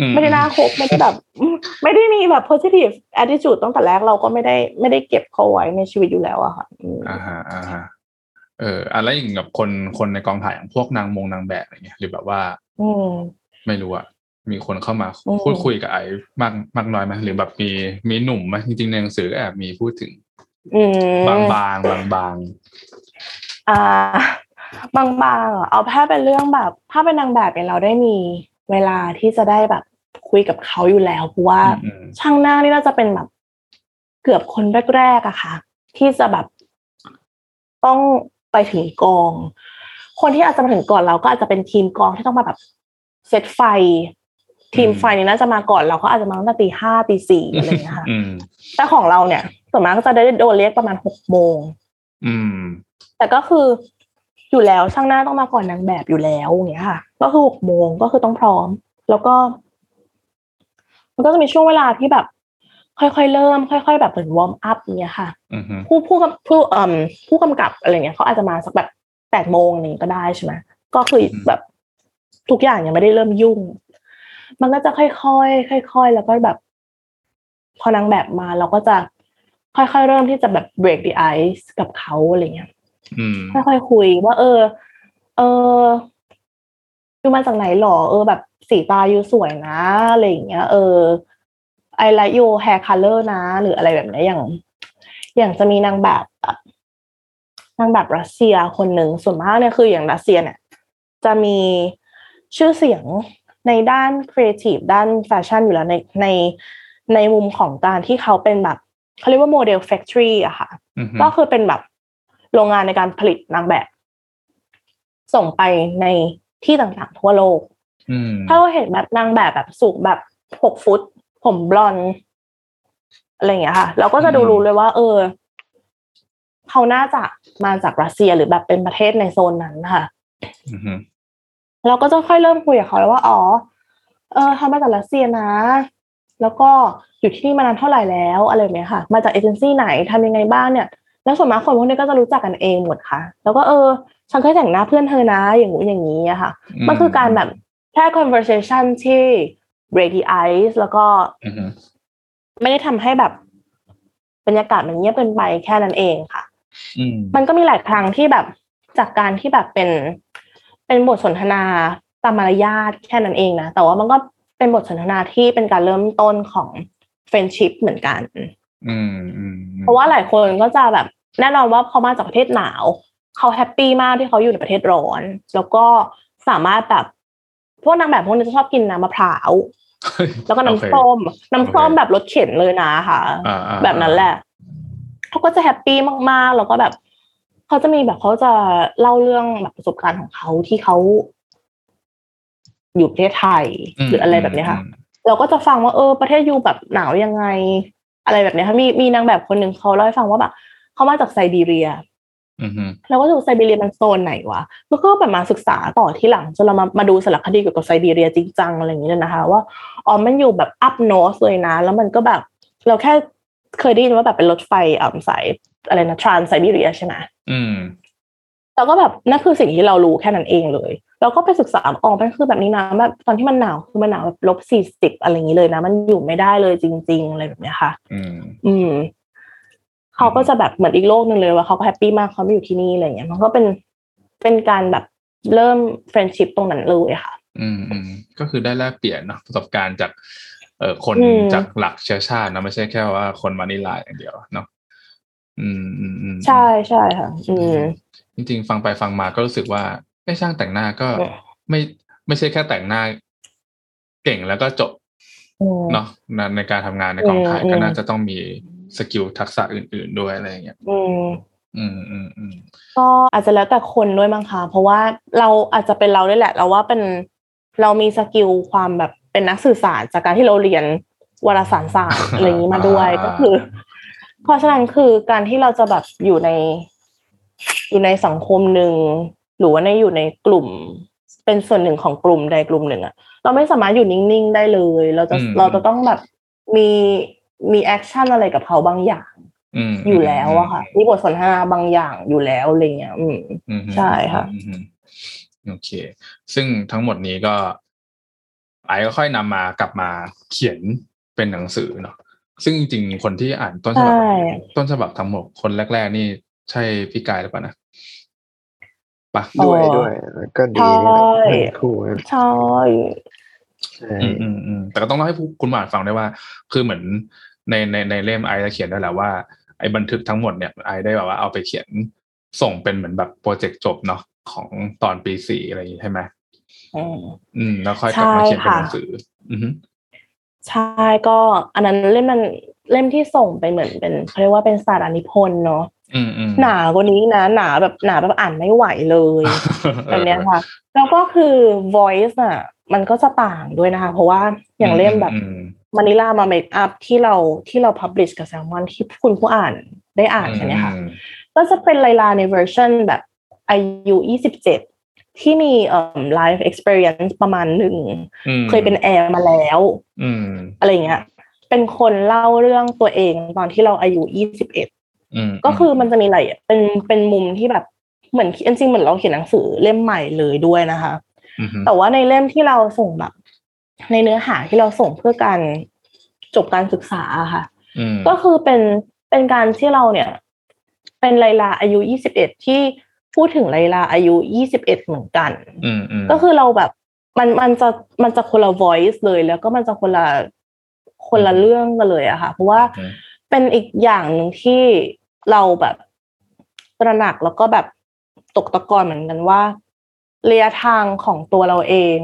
อืไม่ได้น่าคบไม่ได้แบบอืมไม่ได้มีแบบ positive attitude ตั้งแต่แรกเราก็ไม่ได้ไม่ได้เก็บเขาไว้ในชีวิตอยู่แล้วอะค่ะอืมอ่าฮะอ่าฮะเอออะไรอย่างกับคนคนในกองถ่ายอย่างพวกนางมงนางแบบอะไรเงี้ยหรือแบบว่า อืมไม่รู้อะ มีคนเข้ามาอืมพูดคุยกับไอ้มากมากน้อยไหมหรือแบบมีมีหนุ่มไหมจริงๆในหนังสือก็แอบมีพูดถึงอืมบางบางบางบางอ่า บางบางๆอะเอาแค่เป็นเรื่องแบบ ถ้าเป็นนางแบบเนี่ยเราได้มีเวลาที่จะได้แบบคุยกับเขาอยู่แล้วเพราะว่าอืมช่างหน้านี่น่าจะเป็นแบบเกือบคนแรกๆอะค่ะ ที่จะแบบต้องไปถึงกอง คนที่อาจจะมาถึงก่อนเราก็อาจจะเป็นทีมกองที่ต้องมาแบบเซตไฟ ทีมไฟนี่น่าจะมาก่อนเราก็อาจจะมาตั้งแต่ตีห้าตีสี่อะไรอย่างเงี้ยค่ะอืมแต่ของเราเนี่ยส่วนมากก็จะได้โดนเรียกประมาณหกโมงอืมแต่ก็คืออยู่แล้วช่างหน้าต้องมาก่อนนางแบบอยู่แล้วอย่างเงี้ยค่ะ ก็คือหกโมงก็คือต้องพร้อม แล้วก็ มันก็จะมีช่วงเวลาที่แบบ ค่อยๆเริ่ม ค่อย ๆ แบบเหมือน warm up อย่างเงี้ยค่ะอืมผู้ผู้กำผู้เอ่มผู้กำกับอะไรเงี้ยเขาอาจจะมาสักแบบแปดโมงนี้ก็ได้ใช่ไหมก็คือแบบทุกอย่างยังไม่ได้เริ่มยุ่ง มันก็จะค่อยๆค่อยๆแล้วก็แบบ พอนางแบบมาเราก็จะค่อยๆเริ่มที่จะแบบ break the ice กับเขาอะไรเงี้ยอืมค่อยๆคุยว่า เออ เออyou มาจากไหนหรอ เออ แบบสีตา you สวยนะอะไรอย่างเงี้ย เออ I like your hair color นะ หรืออะไรแบบเนี้ยอย่าง อย่างจะมีนางแบบแบบนางแบบรัสเซียคนหนึ่งส่วนมากเนี่ยคืออย่างรัสเซียเนี่ย จะมีชื่อเสียง ในด้านครีเอทีฟด้านแฟชั่นอยู่แล้วในในในมุมของการที่เขาเป็นแบบเขาเรียกว่า model factory อะค่ะอืมก็คือเป็นแบบโรงงานในการผลิตนางแบบ ส่งไปในที่ต่างๆ ทั่วโลกอืมถ้าเราเห็นแบบนางแบบแบบสูงแบบหกฟุต ผมบลอนด์อะไรอย่างเงี้ยค่ะ เราก็จะดูรู้เลยว่า เออ เขาน่าจะมาจากรัสเซียหรือแบบเป็นประเทศในโซนนั้นค่ะอืม เราก็จะค่อยเริ่มคุยกับเขาแล้วว่าอ๋อเออเขามาจากรัสเซียนะ แล้วก็อยู่ที่นี่มานานเท่าไหร่แล้วอะไรแบบเนี้ยค่ะ มาจากเอเจนซี่ไหนทำยังไงบ้างเนี่ยแล้วส่วนมากคนพวกนี้ก็จะรู้จักกันเองหมดค่ะ แล้วก็เออฉันเคยแต่งหน้าเพื่อนเธอนะอย่างงู้นอย่างนี้อะค่ะ มันคือการแบบแค่ conversation ที่ break the ice แล้วก็อืมไม่ได้ทำให้แบบบรรยากาศมันเงียบเกินไปแค่นั้นเองค่ะอืมมันก็มีหลายครั้งที่แบบจากการที่แบบเป็น เป็นบทสนทนาตามมารยาทแค่นั้นเองนะ แต่ว่ามันก็เป็นบทสนทนาที่เป็นการเริ่มต้นของ friendship เหมือนกันอืมอืมเพราะว่าหลายคนก็จะแบบแน่นอนว่าพอมาจากประเทศหนาวเขาแฮปปี้มากที่เขาอยู่ในประเทศร้อน แล้วก็สามารถแบบพวกนางแบบพวกนี้จะชอบกินน้ำมะพร้าวแล้วก็น้ำส้มน้ำส้มแบบรสเข็นเลยนะค่ะอ่าอ่าแบบนั้นแหละเขาก็จะแฮปปี้มากๆ แล้วก็แบบ เขาจะมีแบบเขาจะเล่าเรื่องแบบประสบการณ์ของเขาที่เขาอยู่ประเทศไทยหรืออะไรแบบเนี้ยค่ะ เราก็จะฟังว่าเออประเทศยูแบบหนาวยังไง อะไรแบบเนี้ยค่ะมีมีนางแบบคนหนึ่งเขาเล่าให้ฟังว่าแบบเขามาจากไซบีเรียอืมอืมแล้วก็ดูไซบีเรียมันโซนไหนวะแล้วก็แบบมาศึกษาต่อที่หลังจนเรามามาดูสารคดีเกี่ยวกับไซบีเรียจริงจังอะไรอย่างเงี้ยนะคะ ว่าอ๋อมันอยู่แบบอัพโนสเลยนะ แล้วมันก็แบบ เราแค่เคยได้ยินว่าแบบเป็นรถไฟอ่าสาย อะไรนะทรานไซบีเรียใช่ไหมอืมเราก็แบบนั่นคือสิ่งที่เรารู้แค่นั้นเองเลย เราก็ไปศึกษาอ๋อมันคือแบบนี้นะแบบตอนที่มันหนาวคือมันหนาวแบบลบสี่สิบอะไรอย่างนี้เลยนะ มันอยู่ไม่ได้เลยจริง ๆ อะไรแบบเนี้ยค่ะ อืม อืมเขาก็จะแบบเหมือนอีกโลกหนึ่งเลยว่าเขาก็ happy มากเขาไม่อยู่ที่นี่อะไรเงี้ยมันก็เป็นเป็นการแบบเริ่ม friendship ตรงนั้นเลยค่ะ อืมอืมก็คือได้แลกเปลี่ยนเนาะประสบการณ์จากเอ่อคนอืมจากหลากเชื้อชาตินะไม่ใช่แค่ว่าคนมานิลาอย่างเดียวเนาะอืมอืมอืม ใช่ใช่ค่ะ อืมจริง ๆ ฟังไปฟังมาก็รู้สึกว่าไอ้ช่างแต่งหน้าก็อืมไม่ไม่ใช่แค่แต่งหน้า เก่งแล้วก็จบอืมเนาะในในการทำงานในกองถ่ายอืมก็อืมน่าจะต้องมี skill ทักษะอื่น ๆด้วยอะไรอย่างเงี้ยอืมอืมอืมอืมก็อาจจะแล้วแต่คนด้วยมั้งคะเพราะว่าเราอาจจะเป็นเราด้วยแหละ เราว่าเป็นเรามี skill ความแบบเป็นนักสื่อสารจากการที่เราเรียนวารสารศาสตร์อะไรอย่างนี้มาด้วยก็คือ เพราะฉะนั้นคือการที่เราจะแบบอยู่ใน อยู่ในสังคมหนึ่งหรือว่าในอยู่ในกลุ่ม เป็นส่วนหนึ่งของกลุ่มใดกลุ่มหนึ่งอะเราไม่สามารถอยู่นิ่งๆได้เลย เราจะอืมเราจะต้องแบบมีมี action อะไรกับเขาบางอย่างอืมอยู่แล้วอะค่ะมีบทสนทนาบางอย่างอยู่แล้วอะไรเงี้ย อืมอืมใช่ค่ะอืมอืมโอเค ซึ่งทั้งหมดนี้ก็ไอ้ก็ค่อยนำมากลับมาเขียนเป็นหนังสือเนาะ ซึ่งจริงๆคนที่อ่านต้นฉบับใช่ต้นฉบับทั้งหมดคนแรก ๆ นี่ใช่พี่กายหรือเปล่านะปะด้วยด้วยแล้วก็ดีนี่แหละทั้งคู่นะใช่ใช่อืมอืมอืมแต่ก็ต้องเล่าให้ผู้คุณหมานฟังได้ว่า คือเหมือนในในในเล่มไอจะเขียนได้แหละว่าไอ้บันทึกทั้งหมดเนี่ยไอได้แบบว่าเอาไปเขียนส่งเป็นเหมือนแบบโปรเจกต์จบเนาะของตอนปีสี่อะไรอย่างนี้ใช่ไหมอืมอืมแล้วค่อยกลับมาใช่เขียนเป็นค่ะหนังสือ อือฮึ ใช่ก็อันนั้นเล่มมันเล่มที่ส่งไปเหมือนเป็นเขาเรียกว่าเป็นสารนิพนธ์เนาะอืมอืมหนากว่านี้นะหนาแบบหนาแบบอ่านไม่ไหวเลยเอแบบอเนี้ยค่ะ แล้วก็คือ voice อะ มันก็จะต่างด้วยนะคะ เพราะว่าอย่างเล่มแบบอืมมานิลามาเมคอัพที่เราที่เรา publish กับแซลมอนที่คุณผู้อ่านได้อ่านกันเนี่ยค่ะอืมก็จะเป็นไลลาในเวอร์ชันแบบอายุ27 ที่มีเอ่อ life experience ประมาณหนึ่งอืมเคยเป็นแอร์มาแล้วอืมอะไรเงี้ย เป็นคนเล่าเรื่องตัวเองตอนที่เราอายุ21อืมก็คือมันจะมีอะไรอะเป็นเป็นมุมที่แบบเหมือนจริงๆเหมือนเราเขียนหนังสือเล่มใหม่เลยด้วยนะคะอืมฮึแต่ว่าในเล่มที่เราส่งแบบ ในเนื้อหาที่เราส่งเพื่อการจบการศึกษาอะค่ะอืมก็คือเป็นเป็นการที่เราเนี่ย เป็นไลลาอายุ21ที่ พูดถึงไลลาอายุ21เหมือนกันอืมอืมก็คือเราแบบมันมันจะมันจะคนละ voice เลยแล้วก็มันจะคนละคนละเรื่องกันเลยอะค่ะ เพราะว่าอืมเป็นอีกอย่างหนึ่งที่เราแบบตระหนักแล้วก็แบบตกตะกอนเหมือนกันว่าระยะทางของตัวเราเอง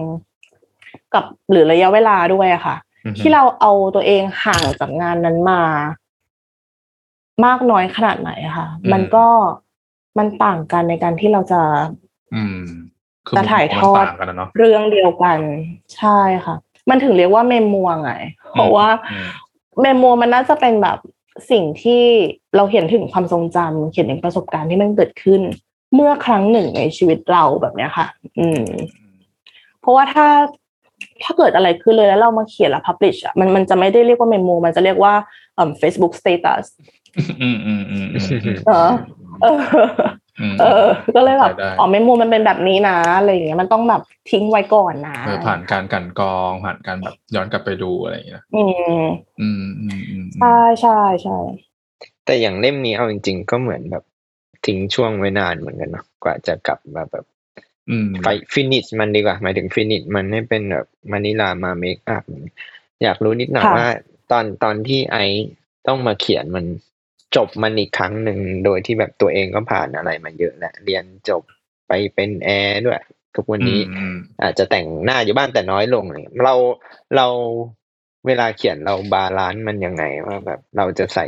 กับหรือระยะเวลาด้วยอะค่ะอืมฮึที่เราเอาตัวเองห่างจากงานนั้นมา มากน้อยขนาดไหนอะค่ะ มันก็ มันต่างกันในการที่เราจะ อืมคือจะถ่ายทอดมันต่างกันนะเนาะเรื่องเดียวกัน ใช่ค่ะ มันถึงเรียกว่าเมมมัวไง เพราะว่าอืมเมมมัวมันน่าจะเป็นแบบสิ่งที่เราเขียนถึงความทรงจำเขียนถึงประสบการณ์ที่มันเกิดขึ้น เมื่อครั้งหนึ่งในชีวิตเราแบบเนี้ยค่ะ อืม เพราะว่าถ้าถ้าเกิดอะไรขึ้นเลยแล้วเรามาเขียนแล้วพับลิชอะมันมันจะไม่ได้เรียกว่าเมมโมมันจะเรียกว่าเอ่อ Facebook status อืมอืมอืมอืมอืมเออ เอออืมเออ ก็เลยแบบได้ได้อ๋อเมมโมมันเป็นแบบนี้นะอะไรอย่างเงี้ยมันต้องแบบทิ้งไว้ก่อนนะเออผ่านการกลันกรองผ่านการแบบย้อนกลับไปดูอะไรอย่างเงี้ยอืมอืมอืมอืมใช่ใช่ใช่แต่อย่างเล่มนี้เอาจริง ๆ ก็เหมือนแบบทิ้งช่วงไว้นานเหมือนกันเนาะกว่าจะกลับมาแบบอืมไฟ finish มันดีกว่า หมายถึง finish มันให้เป็นแบบมานิลามา makeup อยากรู้นิดหน่อยว่า ตอนตอนที่ไอต้องมาเขียนมัน จบมันอีกครั้งหนึ่งโดยที่แบบตัวเองก็ผ่านอะไรมาเยอะแหละเรียนจบไปเป็นแอร์ด้วย ทุกวันนี้อืมอาจจะแต่งหน้าอยู่บ้านแต่น้อยลงเลยเราเราเวลาเขียนเรา balance มันยังไงว่าแบบเราจะใส่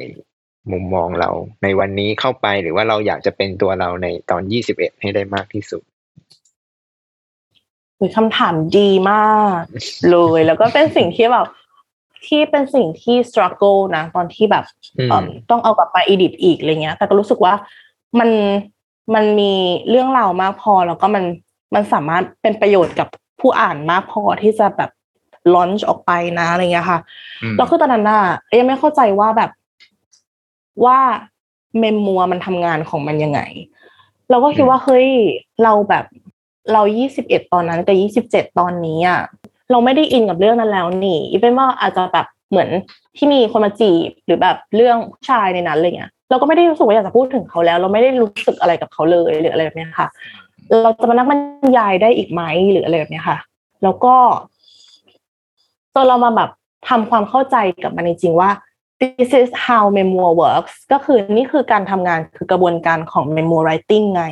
มุมมองเราในวันนี้เข้าไปหรือว่าเราอยากจะเป็นตัวเราในตอนยี่สิบเอ็ดให้ได้มากที่สุดเป็นคำถามดีมากเลยแล้วก็เป็นสิ่งที่แบบ ที่เป็นสิ่งที่ struggle นะ ตอนที่แบบอืมเอิ่มต้องเอากลับมา edit อีกอะไรเงี้ย แต่ก็รู้สึกว่ามันมันมีเรื่องราวมากพอแล้วก็มันมันสามารถเป็นประโยชน์กับผู้อ่านมากพอที่จะแบบ launch ออกไปนะอะไรเงี้ยค่ะอืมแล้วคือตอนนั้นน่ะยังไม่เข้าใจว่าแบบว่าเมมมัวมันทำงานของมันยังไง เราก็คิดว่าเฮ้ยเราแบบเรายี่สิบเอ็ดตอนนั้นแต่ยี่สิบเจ็ดตอนนี้อะ เราไม่ได้อินกับเรื่องนั้นแล้วนี่อีเป็นว่าอาจจะแบบเหมือนที่มีคนมาจีบหรือแบบเรื่องผู้ชายในนั้นอะไรเงี้ยเราก็ไม่ได้รู้สึกว่าอยากจะพูดถึงเขาแล้ว เราไม่ได้รู้สึกอะไรกับเขาเลยหรืออะไรแบบเนี้ยค่ะ เราจะมานั่งบรรยายได้อีกไหมหรืออะไรแบบเนี้ยค่ะ แล้วก็ตอนเรามาแบบทำความเข้าใจกับมันจริงๆว่า this is how memo works ก็คือนี่คือการทำงานคือกระบวนการของ memo writing ไง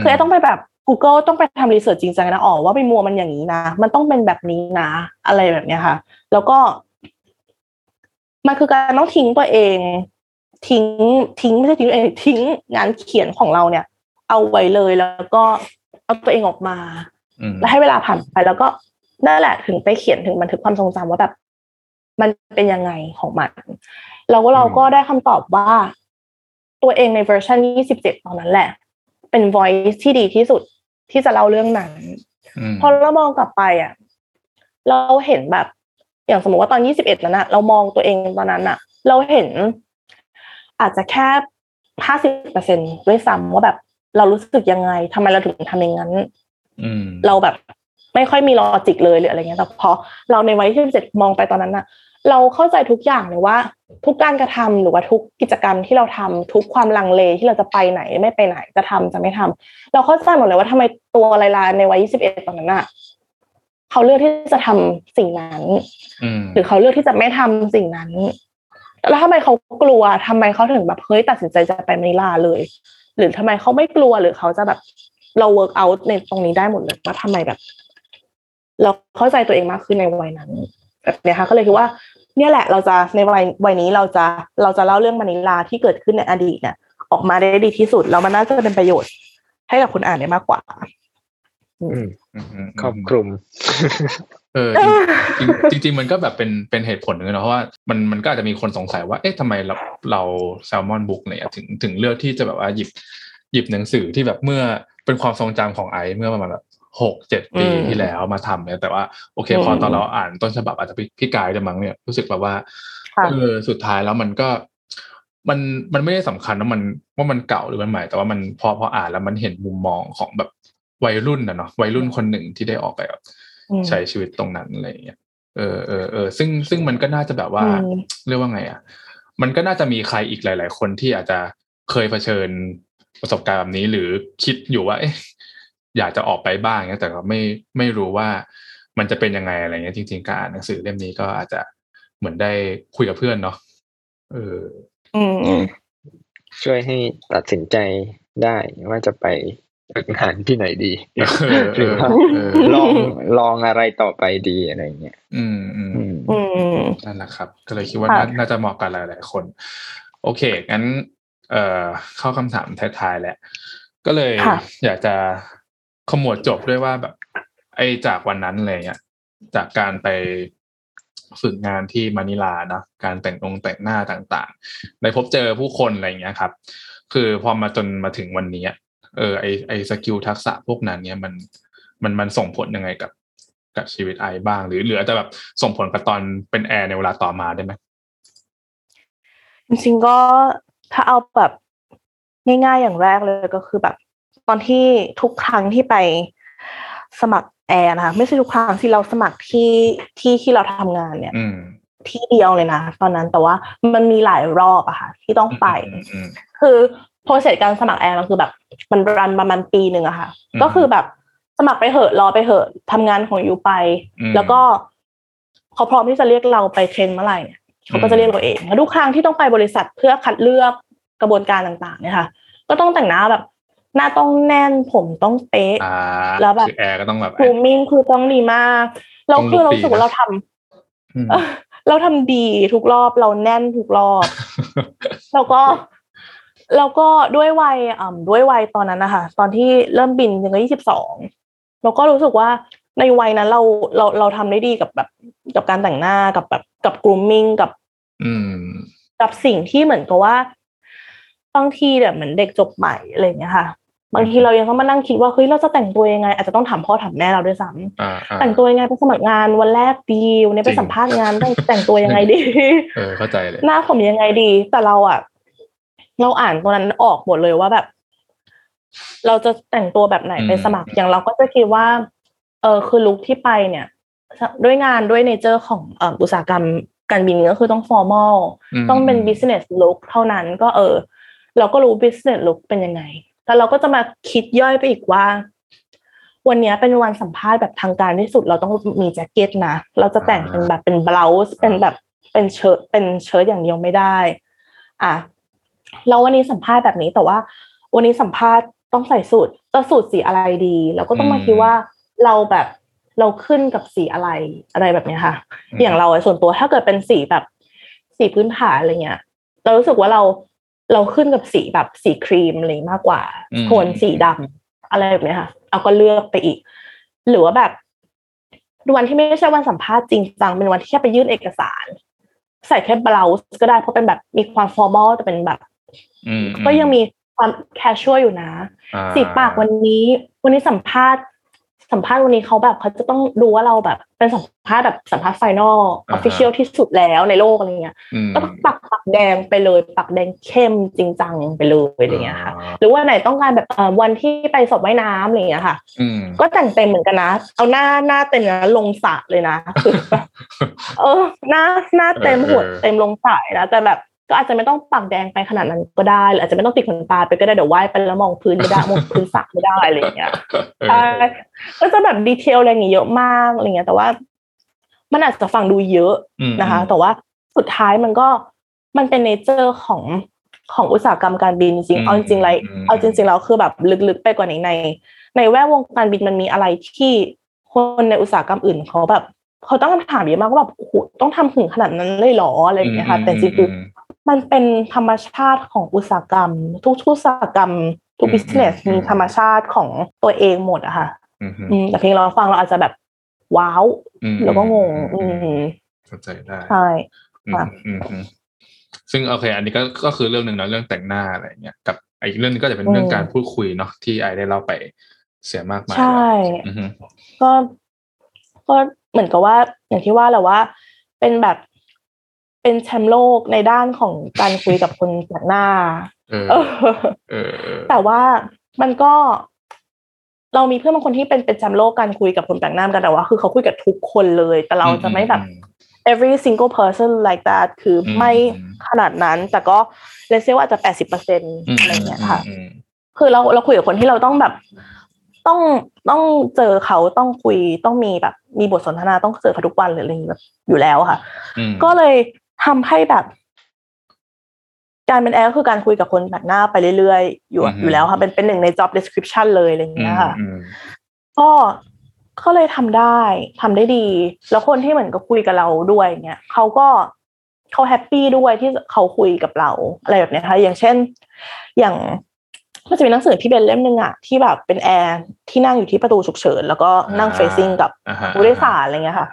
คือไอ้ต้องไปแบบ Google ต้องไปทำรีเสิร์ชจริงจังนะอ๋อว่า memo มันอย่างนี้นะ มันต้องเป็นแบบนี้นะ อะไรแบบเนี้ยค่ะ แล้วก็มันคือการต้องทิ้งตัวเอง ทิ้งทิ้งไม่ใช่ทิ้งตัวเองทิ้งงานเขียนของเราเนี่ย เอาไว้เลยแล้วก็เอาตัวเองออกมาอืมแล้วให้เวลาผ่านไปแล้วก็นั่นแหละถึงไปเขียนถึงบันทึกความทรงจำว่าแบบ มันเป็นยังไงของมันแล้วก็เราก็ได้คำตอบว่า ตัวเองในเวอร์ชัน27 ตอนนั้นแหละ เป็น voice ที่ดีที่สุด ที่จะเล่าเรื่องนั้นอืมพอเรามองกลับไปอะ เราเห็นแบบ อย่างสมมติว่าตอน21นั้นอะเรามองตัวเองตอนนั้นอะเราเห็น อาจจะแค่50เปอร์เซ็นด้วยซ้ำว่าแบบ เรารู้สึกยังไงทำไมเราถึงทำอย่างนั้นอืมเราแบบไม่ค่อยมีลอจิกเลยหรืออะไรเงี้ยแต่พอเราในวัยที่สิบเจ็ดมองไปตอนนั้นน่ะ เราเข้าใจทุกอย่างเลยว่า ทุกการกระทำหรือว่าทุกกิจกรรมที่เราทำทุกความลังเลที่เราจะไปไหนไม่ไปไหนจะทำจะไม่ทำเราเข้าใจหมดเลยว่าทำไมตัวไลลาในวัยยี่สิบเอ็ดตอนนั้นน่ะเขาเลือกที่จะทำสิ่งนั้นอืมหรือเขาเลือกที่จะไม่ทำสิ่งนั้น แล้วทำไมเขากลัวทำไมเขาถึงแบบเฮ้ยตัดสินใจจะไปมะนิลาเลย หรือทำไมเขาไม่กลัวหรือเขาจะแบบเรา work out ในตรงนี้ได้หมดเลยว่าทำไมแบบ เราเข้าใจตัวเองมากขึ้นในวัยนั้นแบบเนี้ยค่ะก็เลยคิดว่า เนี่ยแหละเราจะในวัยวัยนี้เราจะเราจะเล่าเรื่องมะนิลาที่เกิดขึ้นในอดีตเนี่ยออกมาได้ดีที่สุดแล้วมันน่าจะเป็นประโยชน์ ให้กับคนอ่านได้มากกว่าอืมอืมอืมครอบคลุมเออจริงจริงๆมันก็แบบเป็นเป็นเหตุผลหนึ่งนะเพราะว่ามันมันก็อาจจะมีคนสงสัยว่า เอ๊ะทำไมเราเราแซลมอนบุ๊กเนี่ยถึงถึงเลือกที่จะแบบว่าหยิบหยิบหนังสือที่แบบเมื่อเป็นความทรงจำของไอซ์เมื่อประมาณแบบ หกเจ็ดปีอืมที่แล้วมาทำเนี่ยแต่ว่าโอเคอืมพอตอนเราอ่านต้นฉบับอาจจะพี่พี่กายจะมั้งเนี่ยรู้สึกแบบว่าค่ะเออสุดท้ายแล้วมันก็มันมันไม่ได้สำคัญว่ามันว่ามันเก่าหรือมันใหม่ แต่ว่ามันพอพออ่านแล้วมันเห็นมุมมองของแบบวัยรุ่นนะเนาะวัยรุ่นคนหนึ่งที่ได้ออกไปแบบอืมใช้ชีวิตตรงนั้นอะไรอย่างเงี้ยเออเออเออซึ่งซึ่งมันก็น่าจะแบบว่าอืมเรียกว่าไงอะมันก็น่าจะมีใครอีกหลาย ๆ คนที่อาจจะเคยเผชิญประสบการณ์แบบนี้หรือคิดอยู่ว่า เอ๊ะ อยากจะออกไปบ้างเงี้ยแต่ก็ไม่ไม่รู้ว่ามันจะเป็นยังไงอะไรเงี้ยจริง ๆ การอ่านหนังสือเล่มนี้ก็อาจจะเหมือนได้คุยกับเพื่อนเนาะเอออืมช่วยให้ตัดสินใจได้ว่าจะไปฝึกงานที่ไหนดีเออหรือว่าเออลองลองอะไรต่อไปดีอะไรเงี้ยอืมอืมอืมอืมนั่นแหละครับ ก็เลยคิดว่าค่ะน่าน่าจะเหมาะกับหลาย ๆ คน โอเคงั้น เอ่อเข้าคำถามท้ายๆแหละ ก็เลยค่ะอยากจะ ขมวดจบด้วยว่าแบบ ไอ้จากวันนั้นอะไรเงี้ยจากการไปฝึกงานที่มะนิลานะการแต่งองค์แต่งหน้าต่างๆได้พบเจอผู้คนอะไรเงี้ยครับ คือพอมาจนมาถึงวันนี้เออไอไอ skill ทักษะพวกนั้นเนี่ยมันมันมันส่งผลยังไงกับกับชีวิตไอบ้าง หรือหรืออาจจะแบบส่งผลกับตอนเป็นแอร์ในเวลาต่อมาได้ไหมจริงๆก็ถ้าเอาแบบง่ายๆอย่างแรกเลยก็คือแบบ ตอนที่ทุกครั้งที่ไปสมัครแอร์นะคะไม่ใช่ทุกครั้งที่เราสมัครที่ที่ที่เราทำงานเนี่ยอืมที่เดียวเลยนะตอนนั้นแต่ว่ามันมีหลายรอบอะค่ะ ที่ต้องไปอืมอืมคือ process การสมัครแอร์มันคือแบบ มัน run ประมาณปีหนึ่งอะค่ะอืมก็คือแบบสมัครไปเหอะรอไปเหอะทำงานของ you ไปอืมแล้วก็เขาพร้อมที่จะเรียกเราไป train เมื่อไหร่เนี่ยเขาก็จะเรียกเราเองแล้วทุกครั้งที่ต้องไปบริษัทเพื่อคัดเลือกกระบวนการต่าง ๆ เนี่ยค่ะ ก็ต้องแต่งหน้าแบบ หน้าต้องแน่นผมต้องเป๊ะอ่าแล้วแบบคือแอร์ก็ต้องแบบ grooming คือต้องดีมากเราต้องคือเรา look ดีรู้สึกว่าเราทำอืมเออเราทำดีทุกรอบเราแน่นทุกรอบ แล้วก็แล้วก็ด้วยวัยอ่าด้วยวัยตอนนั้นนะคะตอนที่เริ่มบินยังก็ยี่สิบสองเราก็รู้สึกว่าในวัยนั้นเราเราเราทำได้ดีกับแบบกับการแต่งหน้ากับแบบกับ grooming กับอืมกับสิ่งที่เหมือนกับว่าบางทีแบบเหมือนเด็กจบใหม่อะไรอย่างเงี้ยค่ะ บางทีเรายังต้องมานั่งคิดว่าเฮ้ยเราจะแต่งตัวยังไง อาจจะต้องถามพ่อถามแม่เราด้วยซ้ำอ่าอ่าแต่งตัวยังไงไปสมัครงานวันแรกดีวันนี้จริไปงสัมภาษณ์งานต้องแต่งตัวยังไงดีเออเข้าใจเลยหน้าผมยังไงดี แต่เราอะเราอ่านตัวนั้นออกหมดเลยว่าแบบ เราจะแต่งตัวแบบไหนไปสมัครอย่างเราก็จะคิดว่า เออคือลุคที่ไปเนี่ย ด้วยงานด้วย nature ของเอ่ออุตสาหกรรมการบินก็คือต้อง formal ต้องเป็น business look เท่านั้นก็เออ เราก็รู้ business look เป็นยังไง แล้วเราก็จะมาคิดย่อยไปอีกว่า วันเนี้ยเป็นวันสัมภาษณ์แบบทางการที่สุด เราต้องมีแจ็คเก็ตนะเราจะแต่งเป็นแบบเป็นบล u ส์เป็นแบบเป็นเชิ้ตเป็นเชิ้ตอย่างเดียวไม่ได้ อะเราวันนี้สัมภาษณ์แบบนี้แต่ว่า วันนี้สัมภาษณ์ต้องใส่สูตรจะสูตรสีอะไรดีเราก็ต้องมาคิดว่าเราแบบเราขึ้นกับสีอะไรอะไรแบบเนี้ยค่ะ อย่างเราอะส่วนตัวถ้าเกิดเป็นสีแบบสีพื้นฐานอะไรเงี้ย เรารู้สึกว่าเรา เราขึ้นกับสีแบบสีครีมอะไรมากกว่าอืมโทนสีดำอะไรแบบเนี้ยค่ะ เอาก็เลือกไปอีก หรือว่าแบบวันที่ไม่ใช่วันสัมภาษณ์จริงจังเป็นวันที่แค่ไปยื่นเอกสาร ใส่แค่บล u ส์ก็ได้เพราะเป็นแบบมีความฟอร์มอลแต่เป็นแบบอืมก็ยังมีความ casual อยู่นะอ่าสีปากวันนี้ วันนี้สัมภาษณ์ สัมภาษณ์วันนี้เขาแบบเขาจะต้องดูว่าเราแบบเป็นสัมภาษณ์แบบสัมภาษณ์ final official ที่สุดแล้วในโลกอะไรเงี้ยอืมก็ปากปากแดงไปเลย ปากแดงเข้มจริงจังไปเลยอะไรเงี้ยค่ะ หรือวันไหนต้องการแบบเอ่อวันที่ไปสอบว่ายน้ำอะไรเงี้ยค่ะอืมก็แต่งเต็มเหมือนกันนะ เอาหน้าหน้าเต็มนะลงสระเลยนะคือเออหน้าหน้าเต็มเออหัวเออเต็มลงสายนะแต่แบบ ก็อาจจะไม่ต้องปักแดงไปขนาดนั้นก็ได้หรืออาจจะไม่ต้องติดขนตาไปก็ได้เดี๋ยวว่ายไปแล้วมองพื้นไม่ได้มองพื้นสระไม่ได้อะไรอย่างเงี้ยเออใช่ก็จะแบบดีเทลอะไรอย่างเงี้ยเยอะมากอะไรเงี้ย แต่ว่า มันอาจจะฟังดูเยอะอืมนะคะ แต่ว่าสุดท้ายมันก็มันเป็นเนเจอร์ของของอุตสาหกรรมการบินจริงๆเอาจริงๆเลยเอาจริงๆแล้วคือแบบลึกๆไปกว่านี้ใน ในแวดวงการบินมันมีอะไรที่คนในอุตสาหกรรมอื่นเขาแบบเขาตั้งคำถามเยอะมากว่าแบบโอ้โหต้องทำถึงขนาดนั้นเลยเหรออะไรอย่างเงี้ยค่ะแต่จริงๆคือ มันเป็นธรรมชาติของอุตสาหกรรม ทุกอุตสาหกรรม ทุกอืมบิสเนสอืมมีธรรมชาติของตัวเองหมดอะค่ะอืมอืมอืมแต่เพียงเราฟังเราอาจจะแบบว้าวอืมแล้วก็งงอือืมอืมมเข้าใจได้ใช่อืมค่ะอืมอืมซึ่งโอเค อันนี้ก็ก็คือเรื่องหนึ่งนะเรื่องแต่งหน้าอะไรเงี้ยกับอีกเรื่องหนึงก็จะเป็นเรื่องการพูดคุยเนาะที่ไอได้เล่าไปเสียมากมายใช่อือฮึก็ก็เหมือนกับว่า อย่างที่ว่าแหละว่า เป็นแบบ เป็นแชมป์โลกในด้านของการคุยกับคนแปลกหน้าเออเออเออเออแต่ว่ามันก็ เรามีเพื่อนบางคนที่เป็นเป็นแชมป์โลกการคุยกับคนแปลกหน้าเหมือนกันแต่ว่า คือเขาคุยกับทุกคนเลย แต่เราจะไม่แบบ every single person like that คืออมไม่อืมขนาดนั้น แต่ก็เลเซว่าอาจจะแปดสิบเปอร์เซ็นต์อืมอะไรอย่างเงี้ยค่ะอืมคือเราเราคุยกับคนที่เราต้องแบบ ต้องต้องเจอเขาต้องคุยต้องมีแบบ มีบทสนทนาต้องเจอเขาทุกวันหรืออะไรอย่างเงี้ยแบบอยู่แล้วค่ะอืมก็เลย ทำให้แบบการเป็นแอร์ก็คือการคุยกับคนแปลกหน้าไปเรื่อยๆ อยู่อยู่แล้วค่ะเป็นเป็นหนึ่งใน job description เลยอะไรอย่างเงี้ยค่ะอืมก็ก็เลยทำได้ทำได้ดี แล้วคนที่เหมือนกับคุยกับเราด้วยเงี้ยเขาก็เขา happy ด้วยที่เขาคุยกับเราอะไรแบบเนี้ยค่ะอย่างเช่น อย่างก็จะมีหนังสือพี่เบนเล่มหนึ่งอะที่แบบเป็นแอร์ที่นั่งอยู่ที่ประตูฉุกเฉิน แล้วก็นั่งอ่า facing กับอ่าฮะผู้โดยสารอะไรเงี้ยค่ะ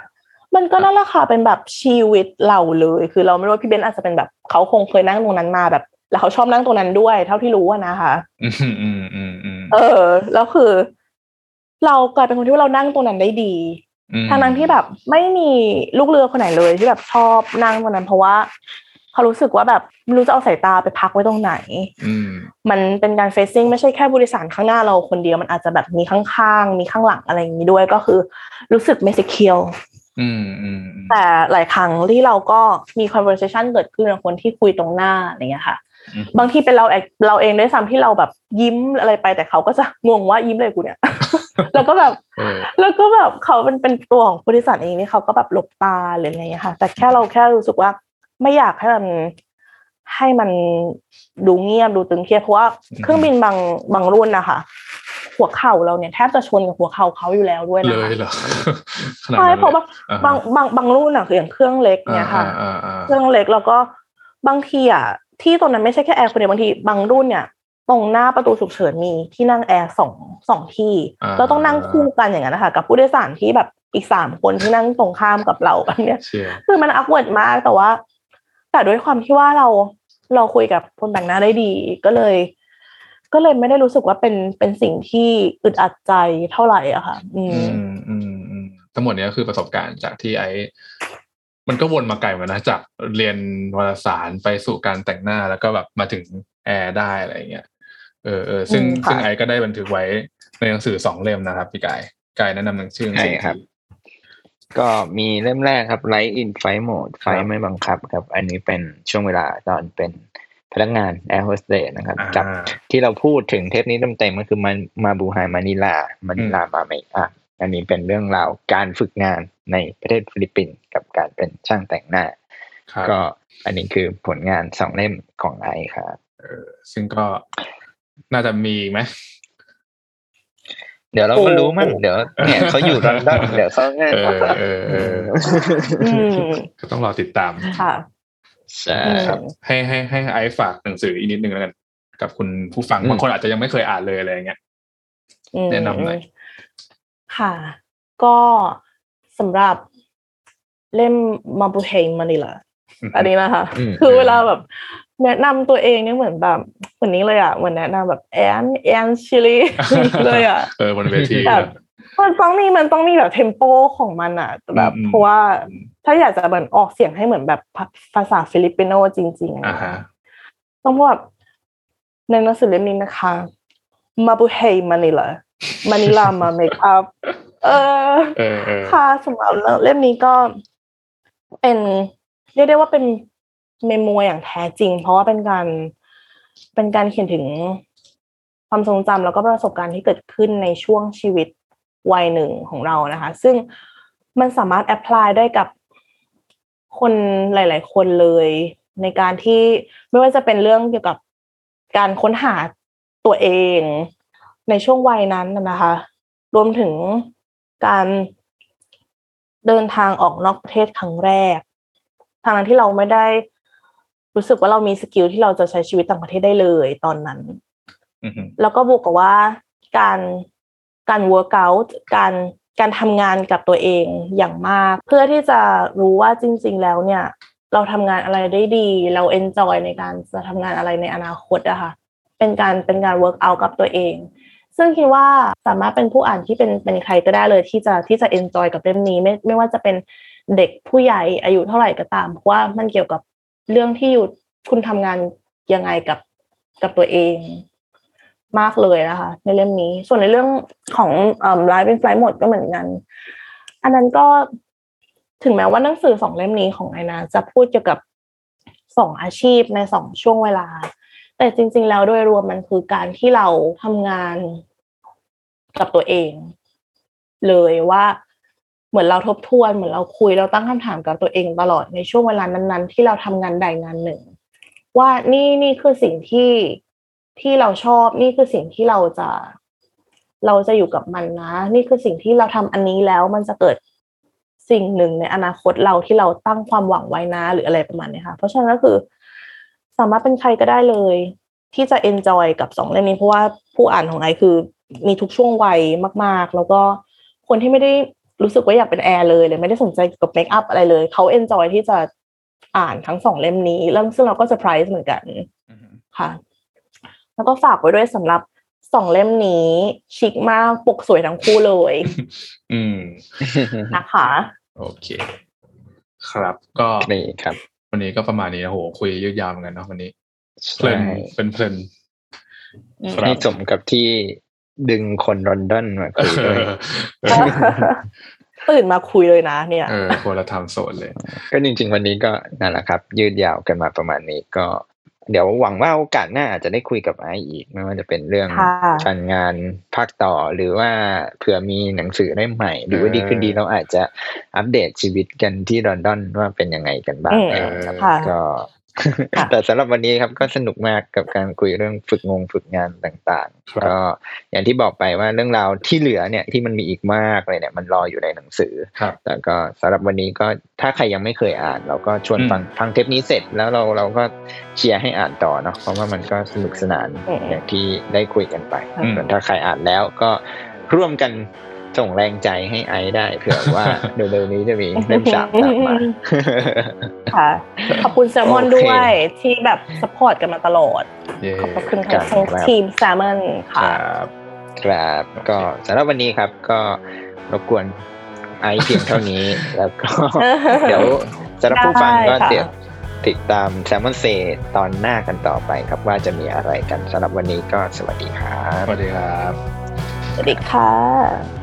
มันก็นั่นแหละค่ะเป็นแบบชีวิตเราเลย คือเราไม่รู้ว่าพี่เบนอาจจะเป็นแบบเขาคงเคยนั่งตรงนั้นมาแบบ แล้วเขาชอบนั่งตรงนั้นด้วย เท่าที่รู้อะนะคะอืมอืมอืมอืมเออ แล้วคือ เรากลายเป็นคนที่ว่าเรานั่งตรงนั้นได้ดีมทางนั้นที่แบบไม่มีลูกเรือคนไหนเลยที่แบบชอบนั่งตรงนั้น เพราะว่าเขารู้สึกว่าแบบไม่รู้จะเอาสายตาไปพักไว้ตรงไหนอืมมันเป็นการเฟซซิ่งไม่ใช่แค่บริษัทข้างหน้าเราคนเดียวมันอาจจะแบบมีข้างๆมีข้างหลังอะไรอย่างนี้ด้วยก็คือ รู้สึกไม่ secure อืมอืมอืม แต่หลายครั้งที่เราก็มี conversation เกิดขึ้นกับคนที่คุยตรงหน้าอะไรอย่างเงี้ยค่ะอืมบางทีเป็นเราเองเราเองด้วยซ้ำที่เราแบบยิ้มอะไรไปแต่เขาก็จะงงว่ายิ้มเลยกูเนี่ย แล้วก็แบบเออแล้วก็แบบเขาเป็นเป็นตัวของบริษัทเองนี่เขาก็แบบหลบตาหรืออะไรอย่างเงี้ยค่ะ แต่แค่เราแค่รู้สึกว่าไม่อยากให้มันให้มันดูเงียบดูตึงเครียดเพราะว่าเครื่องบินบางบางรุ่นนะคะ หัวเข่าเราเนี่ยแทบจะชนกับหัวเข่าเขาอยู่แล้วด้วยเลนะคะยเหรอขนาดใช่นั้นเพราะว่าอ่ฮบางบางบางรุ่นอะคืออย่างเครื่องเล็กเนี่ยค่ะอ่าอ่าเครื่องเล็กแล้วก็บางทีอะที่ตรงนั้นไม่ใช่แค่แอร์คนเดียวบางทีบางรุ่นเนี่ยตรงหน้าประตูฉุกเฉินมีที่นั่งแอร์สองสองที่เราต้องนั่งคู่กันอย่างนั้นนะคะกับผู้โดยสารที่แบบอีกสามคนที่นั่งตรงข้ามกับเราแบบเนี้ยซึ่งคือมัน awkward มากแต่ว่า แต่ด้วยความที่ว่าเราเราคุยกับคนแปลกหน้าได้ดี ก็เลย ก็เลยไม่ได้รู้สึกว่าเป็นเป็นสิ่งที่อึดอัดใจเท่าไหร่อะค่ะ อือืมมอืมอืมทั้งหมดเนี้ยคือประสบการณ์จากที่ไอมันก็วนมาไกลเหมือนกันนะจากเรียนวารสารไปสู่การแต่งหน้าแล้วก็แบบมาถึงแอร์ได้อะไรเงี้ยเออเออซึ่งอืมค่ะซึ่งไอก็ได้บันทึกไว้ในหนังสือสองเล่มนะครับพี่กายกายแนะนำหนังชื่อหนังสือใช่ครับ ก็มีเล่มแรกครับ Light in Flight Mode ไฟไม่บังคับครับ อันนี้เป็นช่วงเวลาตอนเป็น พนักงาน Air Hostess นะครับอ่ากับที่เราพูดถึงเทปนี้เต็มๆก็คือมันมาบูไฮมานิลามานิลามาเมกอัอันนี้เป็นเรื่องราวการฝึกงานในประเทศฟิลิปปินส์กับการเป็นช่างแต่งหน้าครับก็อันนี้คือผลงานสองเล่มของไอครับเออซึ่งก็น่าจะมีอีกไหมเดี๋ยวเราก็รู้มั้งเดี๋ยวเนี่ยเขาอยู่ลอนดอนเดี๋ยวเขาง่ายเออเออเอออืมก็ต้องรอติดตามค่ะ ใช่ครับให้ให้ให้ไอซ์ฝากหนังสืออีกนิดนึงแล้วกันกับคุณผู้ฟังอืมบางคนอาจจะยังไม่เคยอ่านเลยอะไรอย่างเงี้ยอืมแนะนำหน่อยค่ะ ก็สำหรับเล่ม Mabuhay มานิลาอันนี้นะคะอืมคือเวลาแบบแนะนำตัวเองเนี่ยเหมือนแบบเหมือนนี้เลยอะเหมือนแนะนำแบบแอนแอนชิลีเลยอะเออบนเวทีแบบมันต้องมีมันต้องมีแบบ tempo ของมันอะแบบอืมเพราะว่า ถ้าอยากจะเหมือนออกเสียงให้เหมือนแบบภาภาษาฟิลิปปิโนจริงๆอะอ่าฮะต้องพูดแบบในหนังสือเล่มนี้นะคะ Mabuhay มานิลามานิลามาเมคอัพเออเออเออค่ะสำหรับเล่มนี้ก็เป็นเรียกได้ว่าเป็น memoir อย่างแท้จริง เพราะว่าเป็นการเป็นการเขียนถึงความทรงจำแล้วก็ประสบการณ์ที่เกิดขึ้นในช่วงชีวิตวัยหนึ่งของเรานะคะ ซึ่งมันสามารถ apply ได้กับ คนหลาย ๆ คนเลย ในการที่ไม่ว่าจะเป็นเรื่องเกี่ยวกับการค้นหาตัวเอง ในช่วงวัยนั้นน่ะนะคะ รวมถึงการเดินทางออกนอกประเทศครั้งแรก ทางนั้นที่เราไม่ได้รู้สึกว่าเรามีสกิลที่เราจะใช้ชีวิตต่างประเทศได้เลยตอนนั้นอือฮึแล้วก็บวกกับว่าการการ work out การ การทำงานกับตัวเองอย่างมาก เพื่อที่จะรู้ว่าจริง ๆ แล้วเนี่ย เราทำงานอะไรได้ดี เรา enjoy ในการจะทำงานอะไรในอนาคตอะค่ะเป็นการเป็นการ work out กับตัวเอง ซึ่งคิดว่าสามารถเป็นผู้อ่านที่เป็นเป็นใครก็ได้เลยที่จะที่จะ enjoy กับเล่มนี้ไม่ไม่ว่าจะเป็นเด็กผู้ใหญ่อายุเท่าไหร่ก็ตาม เพราะว่ามันเกี่ยวกับเรื่องที่อยู่คุณทำงานยังไงกับกับตัวเอง มากเลยนะคะ ในเล่มนี้ ส่วนในเรื่องของไลฟ์เป็นไฟหมดก็เหมือนกัน อันนั้นก็ถึงแม้ว่าหนังสือสองเล่มนี้ของไอนาจะพูดเกี่ยวกับสองอาชีพในสองช่วงเวลา แต่จริง ๆ แล้วโดยรวมมันคือการที่เราทำงานกับตัวเอง เลยว่าเหมือนเราทบทวนเหมือนเราคุยเราตั้งคำถามกับตัวเองตลอดในช่วงเวลานั้น ๆ ที่เราทำงานใดงานหนึ่ง ว่านี่นี่คือสิ่งที่ ที่เราชอบนี่คือสิ่งที่เราจะ เราจะอยู่กับมันนะ นี่คือสิ่งที่เราทำอันนี้แล้วมันจะเกิดสิ่งหนึ่งในอนาคตเราที่เราตั้งความหวังไว้นะ หรืออะไรประมาณเนี้ยค่ะ เพราะฉะนั้นก็คือ สามารถเป็นใครก็ได้เลย ที่จะ enjoy กับสองเล่มนี้ เพราะว่าผู้อ่านของไอคือมีทุกช่วงวัยมาก ๆ แล้วก็คนที่ไม่ได้รู้สึกว่าอยากเป็นแอร์เลยเลยไม่ได้สนใจเกี่ยวกับเมคอัพอะไรเลยเขา enjoy ที่จะอ่านทั้งสองเล่มนี้แล้วซึ่งเราก็เซอร์ไพรส์เหมือนกันอือฮึค่ะ แล้วก็ฝากไว้ด้วยสำหรับสองเล่มนี้ชิคมากปกสวยทั้งคู่เลย อืมนะคะ โอเค ครับก็นี่ครับ วันนี้ก็ประมาณนี้นะโหคุยยืดยาวเหมือนกันเนาะวันนี้เพลิใช่นเป็นเพลินอืมครับให้สมกับที่ดึงคนลอนดอนมาคุยด้วยเออตื่นมาคุยเลยนะ เนี่ยเออคนละไทม์โซนเลย ก็จริง ๆ วันนี้ก็นั่นแหละครับ ยืดยาวกันมาประมาณนี้ก็ เดี๋ยวหวังว่าโอกาสหน้าอาจจะได้คุยกับไอซ์อีกไม่ว่าจะเป็นเรื่องค่ะการงานภาคต่อหรือว่าเผื่อมีหนังสือได้ใหม่ หรือว่าดีขึ้นดีเราอาจจะอัปเดตชีวิตกันที่ลอนดอนว่าเป็นยังไงกันบ้างอืมนะครับค่ะก็ค่ะ แต่สำหรับวันนี้ครับก็สนุกมากกับการคุยเรื่องฝึกงงฝึกงานต่างครับๆก็อย่างที่บอกไปว่าเรื่องราวที่เหลือเนี่ยที่มันมีอีกมากเลยเนี่ยมันรออยู่ในหนังสือครับแต่ก็สำหรับวันนี้ก็ถ้าใครยังไม่เคยอ่าน เราก็ชวนอืมฟังฟังเทปนี้เสร็จแล้วเราเราก็เชียร์ให้อ่านต่อเนาะเพราะว่ามันก็สนุกสนานอืมอย่างที่ได้คุยกันไปอืมส่วนถ้าใครอ่านแล้วก็ร่วมกัน ส่งแรงใจให้ไอซ์ได้เผื่อว่าเร็วๆนี้จะมีเล่มสามตามมาค่ะ ขอบคุณแซลมอนโอเคด้วยที่แบบ support กันมาตลอดเย่ขอบพระคุณครัค่ะบทั้งทีมแซลมอนคค่ะรับครับก็สำหรับวันนี้ครับก็รบกวนไอซ์เพียงเท่านี้ แล้วก็เดี๋ยวสำหรับผู้ฟังก็ได้ค่ะเดี๋ยวติดตามแซมมอนเซตอนหน้ากันต่อไปครับว่าจะมีอะไรกันสำหรับวันนี้ก็สวัสดีครับ สวัสดีครับ สวัสดีค่ะ